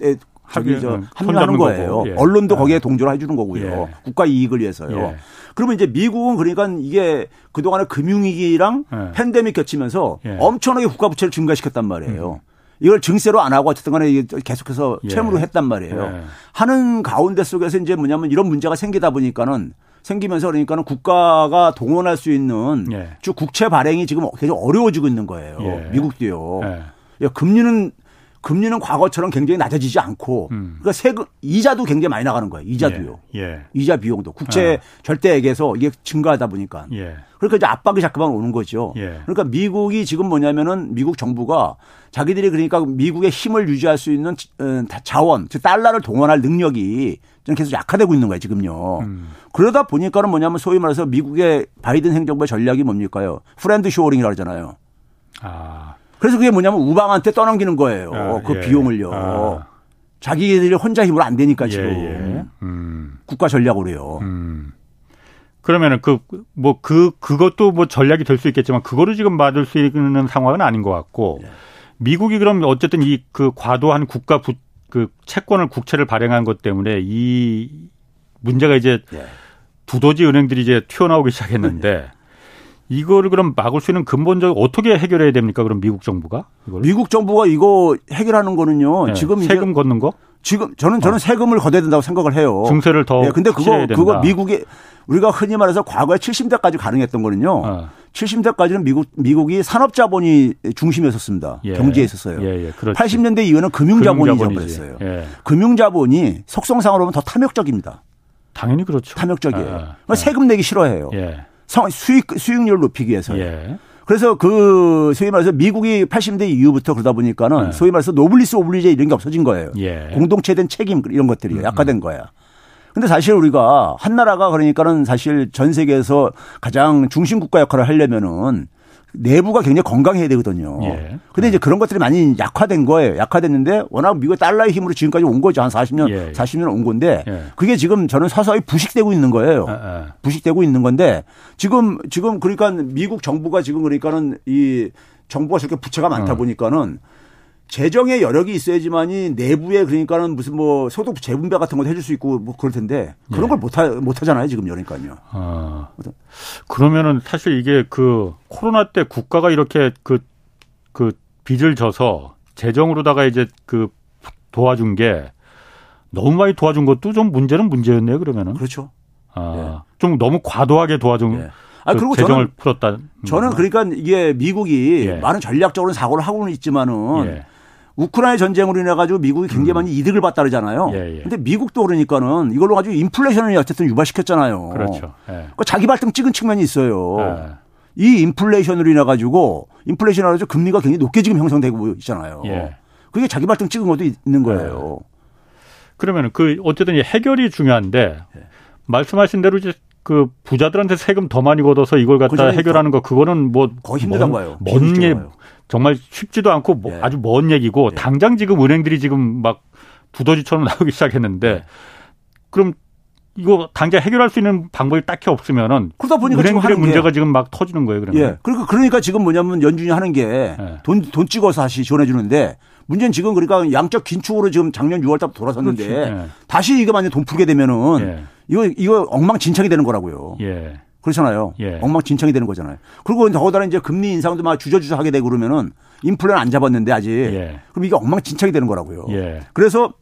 저 합류하는 거예요. 예. 언론도 거기에 동조를 해주는 거고요. 국가 이익을 위해서요. 그러면 이제 미국은 그러니까 이게 그동안의 금융위기랑 네. 팬데믹 겹치면서 예. 엄청나게 국가 부채를 증가시켰단 말이에요. 음. 이걸 증세로 안 하고 어쨌든 간에 계속해서 예. 채무로 했단 말이에요. 예. 하는 가운데 속에서 이제 뭐냐면 이런 문제가 생기다 보니까는 생기면서 그러니까는 국가가 동원할 수 있는 예. 주 국채 발행이 지금 계속 어려워지고 있는 거예요. 예. 미국도요. 예. 금리는 금리는 과거처럼 굉장히 낮아지지 않고 음. 그러니까 세금 이자도 굉장히 많이 나가는 거예요. 이자도요. 예. 예. 이자 비용도 국채 아. 절대액에서 이게 증가하다 보니까. 예. 그러니까 이제 압박이 자꾸만 오는 거죠. 예. 그러니까 미국이 지금 뭐냐면은 미국 정부가 자기들이 그러니까 미국의 힘을 유지할 수 있는 어, 자원, 즉 달러를 동원할 능력이 좀 계속 약화되고 있는 거예요, 지금요. 음. 그러다 보니까는 뭐냐면 소위 말해서 미국의 바이든 행정부의 전략이 뭡니까요? friend-shoring이라고 하잖아요. 아. 그래서 그게 뭐냐면 우방한테 떠넘기는 거예요. 아, 그 예. 비용을요. 아. 자기들이 혼자 힘으로 안 되니까 지금 예, 예. 음. 국가 전략으로요. 음. 그러면은 그 뭐 그 그, 그것도 뭐 전략이 될 수 있겠지만 그거를 지금 맞을 수 있는 상황은 아닌 것 같고 예. 미국이 그럼 어쨌든 이 그 과도한 국가 부, 그 채권을 국채를 발행한 것 때문에 이 문제가 이제 예. 두더지 은행들이 이제 튀어나오기 시작했는데 이거를 그럼 막을 수 있는 근본적 어떻게 해결해야 됩니까? 그럼 미국 정부가 이걸? 미국 정부가 이거 해결하는 거는요. 네. 지금 세금 걷는 거? 지금 저는 저는 어. 세금을 걷어야 된다고 생각을 해요. 증세를 더. 네, 근데 그거 그거 미국이 우리가 흔히 말해서 과거에 70대까지 가능했던 거는요. 어. 70대까지는 미국 미국이 산업 자본이 중심이었었습니다. 예. 경제에 있었어요. 예, 예. 그렇지. 80년대 이후는 금융 자본이 되버렸어요. 예. 금융 자본이 속성상으로 보면 더 탐욕적입니다. 당연히 그렇죠. 탐욕적이에요. 아, 아. 세금 내기 싫어해요. 예. 수익 수익률을 높이기 위해서. 예. 그래서 그 소위 말해서 미국이 80대 이후부터 그러다 보니까는 네. 소위 말해서 노블리스 오블리제 이런 게 없어진 거예요. 예. 공동체적 책임 이런 것들이 음. 약화된 거야. 근데 사실 우리가 한 나라가 그러니까는 사실 전 세계에서 가장 중심 국가 역할을 하려면은 내부가 굉장히 건강해야 되거든요. 예. 근데 이제 그런 것들이 많이 약화된 거예요. 약화됐는데 워낙 미국 달러의 힘으로 지금까지 온 거죠. 한 40년, 예. 40년 온 건데 예. 그게 지금 저는 서서히 부식되고 있는 거예요. 아, 아. 부식되고 있는 건데 지금 지금 그러니까 미국 정부가 지금 그러니까는 이 정부가 저렇게 부채가 많다 어. 보니까는 재정의 여력이 있어야지만이 내부에 그러니까는 무슨 뭐 소득 재분배 같은 걸 해줄 수 있고 뭐 그럴 텐데 그런 예. 걸 못하 못 하잖아요 지금 그러니까요. 아, 그러면은 사실 이게 그 코로나 때 국가가 이렇게 그그 그 빚을 져서 재정으로다가 이제 그 도와준 게 너무 많이 도와준 것도 좀 문제는 문제였네요 그러면은. 그렇죠. 아, 예. 좀 너무 과도하게 도와준. 예. 아, 그 그리고 재정을 저는, 풀었다. 저는 그러니까 이게 미국이 예. 많은 전략적으로 사고를 하고는 있지만은 예. 우크라이나 전쟁으로 인해 가지고 미국이 굉장히 음. 많이 이득을 봤다 그러잖아요. 예, 예. 근데 미국도 그러니까는 이걸로 가지고 인플레이션을 어쨌든 유발시켰잖아요. 그렇죠. 예. 그러니까 자기 발등 찍은 측면이 있어요. 예. 이 인플레이션으로 인해 가지고 인플레이션으로 가지고 금리가 굉장히 높게 지금 형성되고 있잖아요. 예. 그게 자기 발등 찍은 것도 있는 거예요. 예. 그러면 그 어쨌든 해결이 중요한데 말씀하신 대로 이제 그 부자들한테 세금 더 많이 걷어서 이걸 갖다 해결하는 거 그거는 뭐 거의 힘들다고 봐요. 먼, 먼 정말 쉽지도 않고 뭐 예. 아주 먼 얘기고 예. 당장 지금 은행들이 지금 막 두더지처럼 나오기 시작했는데 예. 그럼 이거 당장 해결할 수 있는 방법이 딱히 없으면은 그러다 보니까 은행들의 문제가 게. 지금 막 터지는 거예요. 그러면. 예. 그러니까 그러니까 지금 뭐냐면 연준이 하는 게 돈돈 예. 돈 찍어서 다시 지원해 주는데 문제는 지금 그러니까 양적 긴축으로 지금 작년 6월 달부터 돌아섰는데 예. 다시 이거 만약 돈 풀게 되면은 예. 이거 이거 엉망진창이 되는 거라고요. 예. 그렇잖아요. 예. 엉망진창이 되는 거잖아요. 그리고 더군다나 이제 금리 인상도 막 주저주저 하게 되고 그러면은 인플레는 안 잡았는데 아직. 예. 그럼 이게 엉망진창이 되는 거라고요. 예. 그래서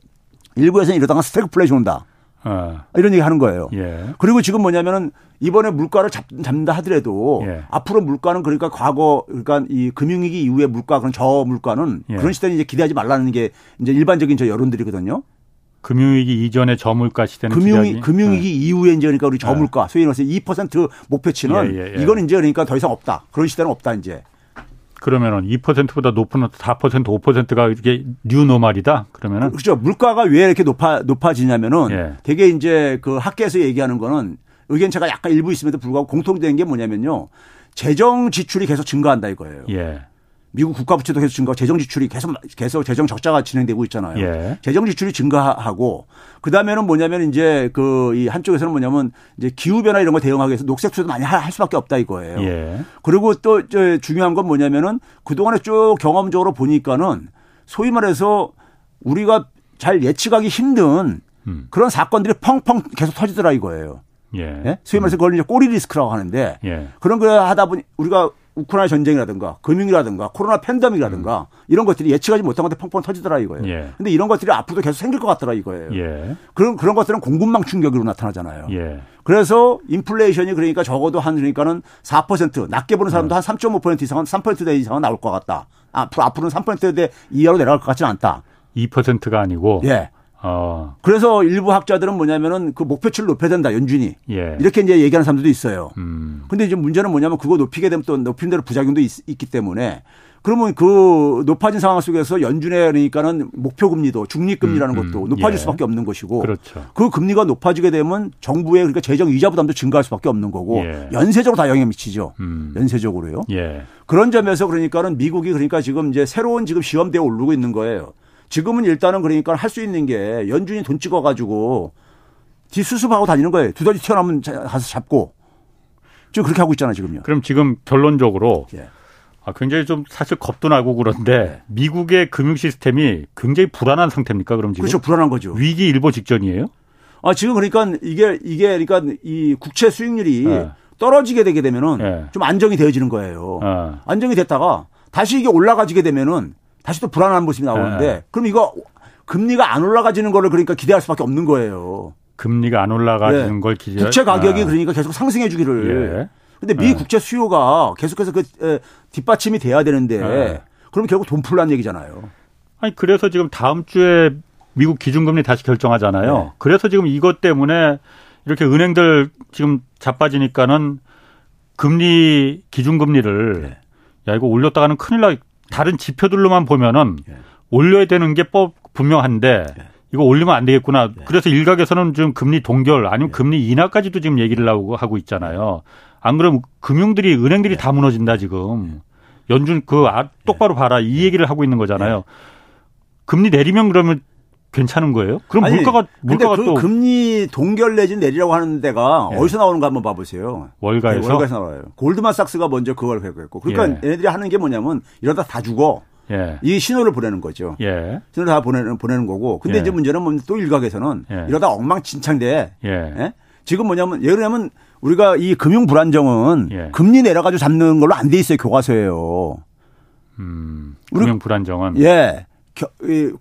일부에서는 이러다가 스태그플레이션 온다. 어. 이런 얘기 하는 거예요. 예. 그리고 지금 뭐냐면은 이번에 물가를 잡, 잡는다 하더라도 예. 앞으로 물가는 그러니까 과거 그러니까 이 금융위기 이후의 물가 그런 저 물가는 예. 그런 시대는 이제 기대하지 말라는 게 이제 일반적인 저 여론들이거든요. 금융위기 이전의 저물가 시대는 금융위, 금융위기 네. 이후에 이제 그러니까 우리 저물가 네. 소위 말해서 2% 목표치는 예, 예, 예. 이건 이제 그러니까 더 이상 없다. 그런 시대는 없다 이제. 그러면은 2%보다 높은 4% 5%가 이렇게 뉴노말이다. 그러면은 그렇죠. 물가가 왜 이렇게 높아 높아지냐면은 예. 되게 이제 그 학계에서 얘기하는 거는 의견차가 약간 일부 있음에도 불구하고 공통된 게 뭐냐면요. 재정 지출이 계속 증가한다 이거예요. 예. 미국 국가 부채도 계속 증가하고 재정 지출이 계속 계속 재정 적자가 진행되고 있잖아요. 예. 재정 지출이 증가하고 그다음에는 뭐냐면 이제 그 이 한쪽에서는 뭐냐면 이제 기후 변화 이런 거 대응하기 위해서 녹색 투자도 많이 할 수밖에 없다 이거예요. 예. 그리고 또 중요한 건 뭐냐면은 그동안에 쭉 경험적으로 보니까는 소위 말해서 우리가 잘 예측하기 힘든 음. 그런 사건들이 펑펑 계속 터지더라 이거예요. 예. 예? 소위 말해서 그걸 이제 꼬리 리스크라고 하는데 예. 그런 거 하다 보니 우리가 우크라이나 전쟁이라든가 금융이라든가 코로나 팬데믹이라든가 음. 이런 것들이 예측하지 못한 것들 펑펑 터지더라 이거예요. 예. 근데 이런 것들이 앞으로도 계속 생길 것 같더라 이거예요. 예. 그런 그런 것들은 공급망 충격으로 나타나잖아요. 예. 그래서 인플레이션이 그러니까 적어도 한 그러니까는 4% 낮게 보는 사람도 한 3.5% 이상은 3%대 이상은 나올 것 같다. 앞으로 앞으로는 3%대 이하로 내려갈 것 같지는 않다. 2%가 아니고 예. 어. 그래서 일부 학자들은 뭐냐면은 그 목표치를 높여야 된다, 연준이. 예. 이렇게 이제 얘기하는 사람들도 있어요. 음. 근데 이제 문제는 뭐냐면 그거 높이게 되면 또 높인 대로 부작용도 있, 있기 때문에 그러면 그 높아진 상황 속에서 연준에 그러니까는 목표 금리도 중립 금리라는 음, 음. 것도 높아질 예. 수밖에 없는 것이고 그렇죠. 그 금리가 높아지게 되면 정부의 그러니까 재정 이자 부담도 증가할 수밖에 없는 거고 예. 연쇄적으로 다 영향 미치죠. 음. 연쇄적으로요. 예. 그런 점에서 그러니까는 미국이 그러니까 지금 이제 새로운 지금 시험대에 오르고 있는 거예요. 지금은 일단은 그러니까 할 수 있는 게 연준이 돈 찍어가지고 뒤 수습하고 다니는 거예요. 두더지 튀어나오면 가서 잡고. 지금 그렇게 하고 있잖아요, 지금요. 그럼 지금 결론적으로 예. 아, 굉장히 좀 사실 겁도 나고 그런데 네. 미국의 금융 시스템이 굉장히 불안한 상태입니까? 그럼 지금? 그렇죠. 불안한 거죠. 위기 일보 직전이에요? 아, 지금 그러니까 이게 이게 그러니까 이 국채 수익률이 네. 떨어지게 되게 되면은 네. 좀 안정이 되어지는 거예요. 네. 안정이 됐다가 다시 이게 올라가지게 되면은 다시 또 불안한 모습이 나오는데 네. 그럼 이거 금리가 안 올라가지는 거를 그러니까 기대할 수밖에 없는 거예요. 금리가 안 올라가지는 네. 걸 기대. 국채 가격이 아. 그러니까 계속 상승해 주기를. 예. 근데 미 네. 국채 수요가 계속해서 그 뒷받침이 돼야 되는데 네. 그럼 결국 돈 풀란 얘기잖아요. 아니 그래서 지금 다음 주에 미국 기준금리 다시 결정하잖아요. 네. 그래서 지금 이것 때문에 이렇게 은행들 지금 자빠지니까는 금리 기준금리를 네. 야 이거 올렸다가는 큰일 나 다른 지표들로만 보면은 예. 올려야 되는 게 법 분명한데 예. 이거 올리면 안 되겠구나. 예. 그래서 일각에서는 지금 금리 동결 아니면 금리 인하까지도 지금 얘기를 하고 하고 있잖아요. 안 그러면 금융들이 은행들이 다 무너진다 지금. 연준 그 아, 똑바로 봐라 이 얘기를 하고 있는 거잖아요. 금리 내리면 그러면 괜찮은 거예요? 그럼 아니, 물가가 물가가 그 또 금리 동결 내지 내리라고 하는 데가 예. 어디서 나오는가 한번 봐보세요. 월가에서 네, 월가에서 나와요. 골드만삭스가 먼저 그걸 회고했고 그러니까 예. 얘네들이 하는 게 뭐냐면 이러다 다 죽어. 예. 이 신호를 보내는 거죠. 예. 신호를 다 보내는 보내는 거고. 근데 예. 이제 문제는 뭐또 일각에서는 예. 이러다 엉망진창돼. 예. 지금 뭐냐면 예를 들면 우리가 이 금융 불안정은 금리 내려가지고 잡는 걸로 안 돼 있어요 교과서에요. 음, 금융 불안정은 예.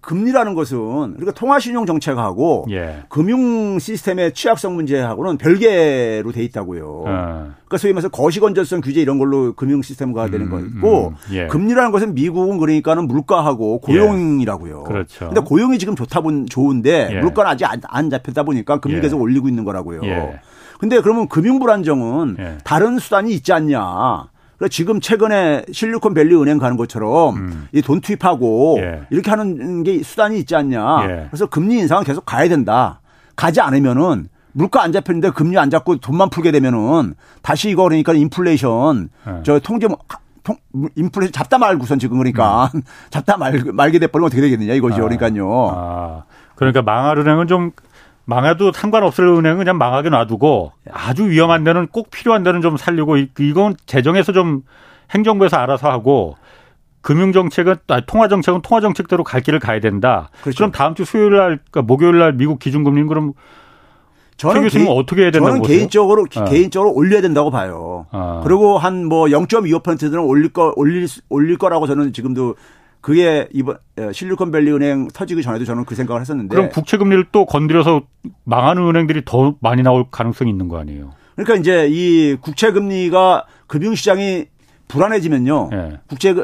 금리라는 것은 그러니까 통화신용 정책하고 예. 금융 시스템의 취약성 문제하고는 별개로 돼 있다고요. 아. 그러니까 소위 말해서 거시건전성 규제 이런 걸로 금융 시스템화 되는 음, 거 있고 음, 예. 금리라는 것은 미국은 그러니까는 물가하고 예. 고용이라고요. 예. 그렇죠. 근데 고용이 지금 좋다 본 좋은데 예. 물가는 아직 안, 안 잡혔다 보니까 금리 예. 계속 올리고 있는 거라고요. 근데 그러면 금융 불안정은 다른 수단이 있지 않냐? 그래서 지금 최근에 실리콘밸리 은행 가는 것처럼 음. 이돈 투입하고 예. 이렇게 하는 게 수단이 있지 않냐. 예. 그래서 금리 인상은 계속 가야 된다. 가지 않으면은 물가 안 잡혔는데 금리 안 잡고 돈만 풀게 되면은 다시 이거 그러니까 인플레이션 예. 저 통제 통, 인플레이션 잡다 말고선 지금 그러니까 음. 잡다 말, 말게 돼버리면 어떻게 되겠느냐 이거죠. 아. 그러니까요. 아. 그러니까 망할 은행은 좀 망해도 상관없을 은행은 그냥 망하게 놔두고 아주 위험한 데는 꼭 필요한 데는 좀 살리고 이건 재정에서 좀 행정부에서 알아서 하고 금융 정책은 아, 통화 정책은 통화 정책대로 갈 길을 가야 된다. 그렇죠. 그럼 다음 주 수요일 날 그러니까 목요일 날 미국 기준금리는 그럼 저는 개, 어떻게 해야 된다고 저는 보세요? 개인적으로 어. 개인적으로 올려야 된다고 봐요. 어. 그리고 한 뭐 0.25%는 올릴 거 올릴 올릴 거라고 저는 지금도 그게 이번 어, 실리콘밸리 은행 터지기 전에도 저는 그 생각을 했었는데 그럼 국채 금리를 또 건드려서 망하는 은행들이 더 많이 나올 가능성이 있는 거 아니에요? 그러니까 이제 이 국채 금리가 금융 시장이 불안해지면요. 예. 국채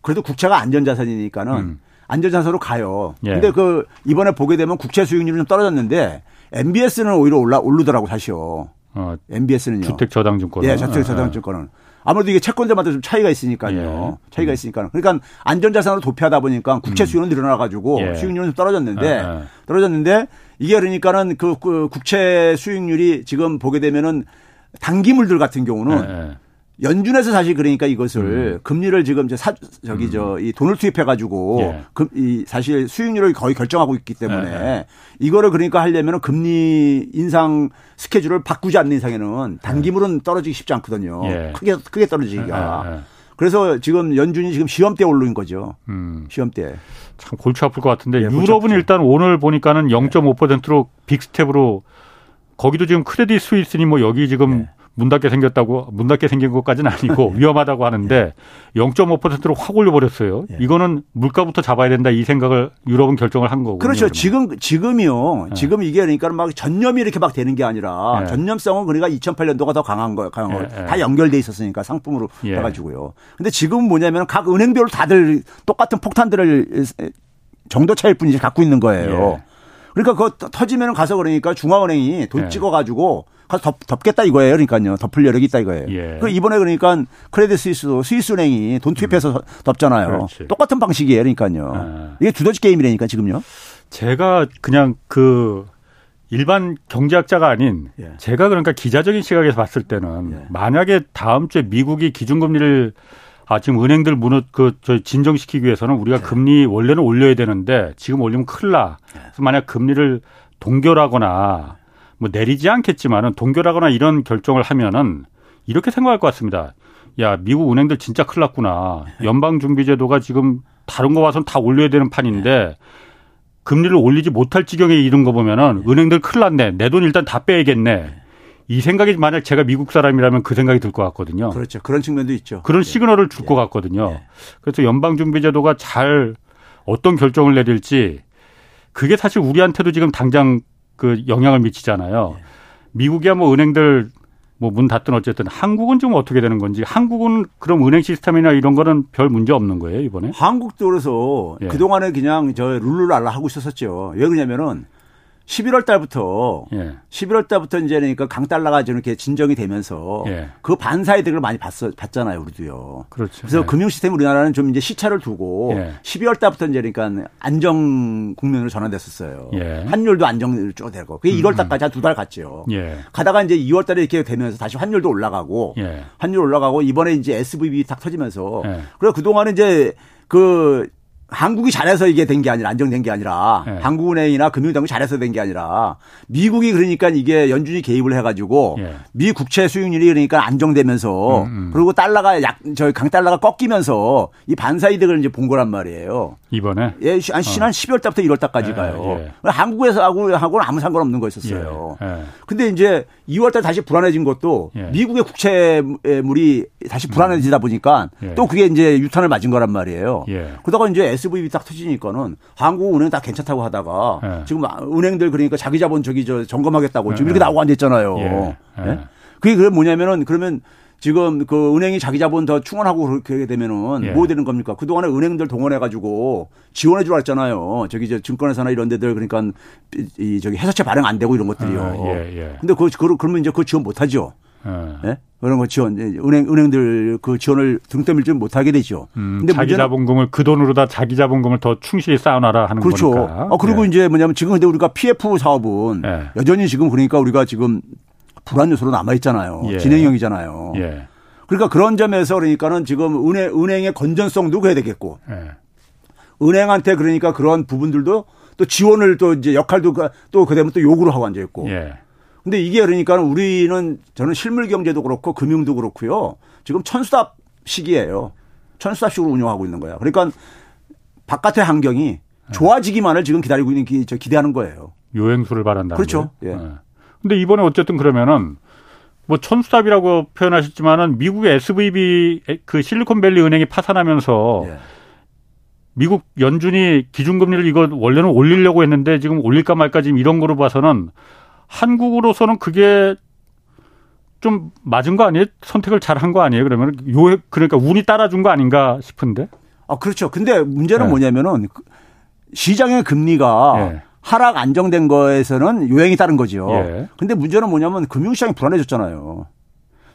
그래도 국채가 안전 자산이니까는 음. 안전 자산으로 가요. 예. 근데 그 이번에 보게 되면 국채 수익률이 좀 떨어졌는데 MBS는 오히려 올라 오르더라고 사실요. 어, MBS는요. 주택 저당증권. 예, 주택 저당증권은. 예. 아무래도 이게 채권자마다 좀 차이가 있으니까요. 예. 차이가 있으니까. 그러니까 안전자산으로 도피하다 보니까 국채 음. 수요는 늘어나가지고 예. 수익률은 떨어졌는데 예, 예. 떨어졌는데 이게 그러니까는 그, 그 국채 수익률이 지금 보게 되면은 단기물들 같은 경우는 예, 연준에서 사실 그러니까 이것을 음. 금리를 지금 이제 사, 저기 음. 저이 돈을 투입해 가지고 예. 금, 이 사실 수익률을 거의 결정하고 있기 때문에 예. 이거를 그러니까 하려면 금리 인상 스케줄을 바꾸지 않는 이상에는 단기물은 예. 떨어지기 쉽지 않거든요. 예. 크게 크게 떨어지기가. 예, 예. 그래서 지금 연준이 지금 시험 때 오르는 거죠. 음. 시험 때. 참 골치 아플 것 같은데 유럽은 일단 오늘 보니까는 0.5%로 big step으로 거기도 지금 Credit Suisse니 뭐 여기 지금 문 닫게 생겼다고 문 닫게 생긴 것까지는 아니고 예. 위험하다고 하는데 예. 0.5%로 확 올려버렸어요. 예. 이거는 물가부터 잡아야 된다 이 생각을 유럽은 결정을 한 거고. 그렇죠. 그러면. 지금 지금이요. 예. 지금 이게 그러니까 막 전염이 이렇게 막 되는 게 아니라 예. 전염성은 그러니까 2008년도가 더 강한 거예요. 강한 거예요. 예. 다 연결돼 있었으니까 상품으로 해가지고요. 근데 지금 뭐냐면 각 은행별로 다들 똑같은 폭탄들을 정도 차일 뿐이지 갖고 있는 거예요. 그러니까 그거 터지면 가서 그러니까 중앙은행이 돈 찍어가지고 가서 덮, 덮겠다 이거예요. 그러니까요. 덮을 여력이 있다 이거예요. 예. 그 이번에 그러니까 크레딧 스위스도 스위스은행이 돈 투입해서 음. 덮잖아요. 그렇지. 똑같은 방식이에요. 그러니까요. 아. 이게 두더지 게임이라니까 지금요. 제가 그냥 그 일반 경제학자가 아닌 예. 제가 그러니까 기자적인 시각에서 봤을 때는 예. 만약에 다음 주에 미국이 기준금리를 아 지금 은행들 무너 그저 진정시키기 위해서는 우리가 예. 금리 원래는 올려야 되는데 지금 올리면 큰일 나. 예. 그래서 만약 금리를 동결하거나 뭐 내리지 않겠지만은 동결하거나 이런 결정을 하면은 이렇게 생각할 것 같습니다. 야, 미국 은행들 진짜 큰일 났구나. 연방준비제도가 지금 다른 거 와서는 다 올려야 되는 판인데 금리를 올리지 못할 지경에 이른 거 보면은 은행들 큰일 났네. 내 돈 일단 다 빼야겠네. 이 생각이 만약 제가 미국 사람이라면 그 생각이 들 것 같거든요. 그렇죠. 그런 측면도 있죠. 그런 네. 시그널을 줄것 네. 같거든요. 네. 그래서 연방준비제도가 잘 어떤 결정을 내릴지 그게 사실 우리한테도 지금 당장 그 영향을 미치잖아요. 예. 미국이야 뭐 은행들 뭐 문 닫든 어쨌든 한국은 좀 어떻게 되는 건지 한국은 그럼 은행 시스템이나 이런 거는 별 문제 없는 거예요 이번에? 한국도 그래서 예. 그동안에 그냥 저 룰루랄라 하고 있었었죠. 왜 그러냐면은 11월 달부터 예. 11월 달부터 이제 그러니까 강달러가 이렇게 진정이 되면서 예. 그 반사이득을 많이 봤어, 봤잖아요, 우리도요. 그렇죠. 그래서 예. 금융 시스템 우리나라는 좀 이제 시차를 두고 12월 예. 달부터 이제 그러니까 안정 국면으로 전환됐었어요. 예. 환율도 안정을 쭉 되고 그게 1월 음, 음. 달까지 한 두 달 갔죠. 예. 가다가 이제 2월 달에 이렇게 되면서 다시 환율도 올라가고 환율 올라가고 이번에 이제 SVB 딱 터지면서 그래서 그 동안은 이제 그 한국이 잘해서 이게 된 게 아니라 안정된 게 아니라 네. 한국은행이나 금융당국이 잘해서 된 게 아니라 미국이 그러니까 이게 연준이 개입을 해가지고 네. 미 국채 수익률이 그러니까 안정되면서 음, 음. 그리고 달러가 약저 강달러가 꺾이면서 이 반사이득을 이제 본 거란 말이에요. 이번에 예, 한 어. 12월 달부터 1월 달까지 예, 가요. 예. 한국에서 하고 하고는 아무 상관없는 거였었어요. 예, 예. 근데 이제 2월 달 다시 불안해진 것도 예. 미국의 국채물이 다시 불안해지다 보니까 예. 또 그게 이제 유탄을 맞은 거란 말이에요. 그러다가 이제 SVB 딱 터지니까는 한국은행 다 괜찮다고 하다가 지금 은행들 그러니까 자기 자본 저기 저 점검하겠다고 지금 이렇게 나오고 앉았잖아요. 그게 뭐냐면은 그러면 지금 그 은행이 자기 자본 더 충원하고 그렇게 되면은 예. 뭐 되는 겁니까? 그동안에 은행들 동원해 가지고 지원해 주라 했잖아요. 저기 저 증권회사나 이런 데들 그러니까 이 저기 회사채 발행 안 되고 이런 것들이요. 아, 예, 예. 근데 그, 그 그러면 이제 그 지원 못 하죠. 예. 예? 그런 거 지원 은행 은행들 그 지원을 등 떠밀지 못하게 되죠. 음, 근데 자기 자본금을 그 돈으로 다 자기 자본금을 더 충실히 쌓아놔라 하는 그렇죠. 거니까. 아 그리고 예. 이제 뭐냐면 지금 근데 우리가 PF 사업은 예. 여전히 지금 그러니까 우리가 지금 불안 요소로 남아 있잖아요. 예. 진행형이잖아요. 예. 그러니까 그런 점에서 그러니까는 지금 은행 은행의 건전성도 그래야 되겠고. 예. 은행한테 그러니까 그런 부분들도 또 지원을 또 이제 역할도 그또 그다음에 또 요구를 하고 앉아 있고. 예. 근데 이게 그러니까 우리는 저는 실물 경제도 그렇고 금융도 그렇고요. 지금 천수답 시기예요. 천수답식으로 운영하고 있는 거야. 그러니까 바깥의 환경이 예. 좋아지기만을 지금 기다리고 있는 기, 대하는 거예요. 요행수를 바란다. 그렇죠. 거예요? 예. 예. 근데 이번에 어쨌든 그러면은 뭐 천수답이라고 표현하셨지만은 미국의 SVB 그 실리콘밸리 은행이 파산하면서 예. 미국 연준이 기준금리를 이거 원래는 올리려고 했는데 지금 올릴까 말까 지금 이런 거로 봐서는 한국으로서는 그게 좀 맞은 거 아니에요? 선택을 잘한 거 아니에요? 그러면 요 그러니까 운이 따라준 거 아닌가 싶은데. 아 그렇죠. 근데 문제는 네. 뭐냐면은 그 시장의 금리가 네. 하락 안정된 거에서는 요행이 따른 거죠. 예. 근데 문제는 뭐냐면 금융시장이 불안해졌잖아요.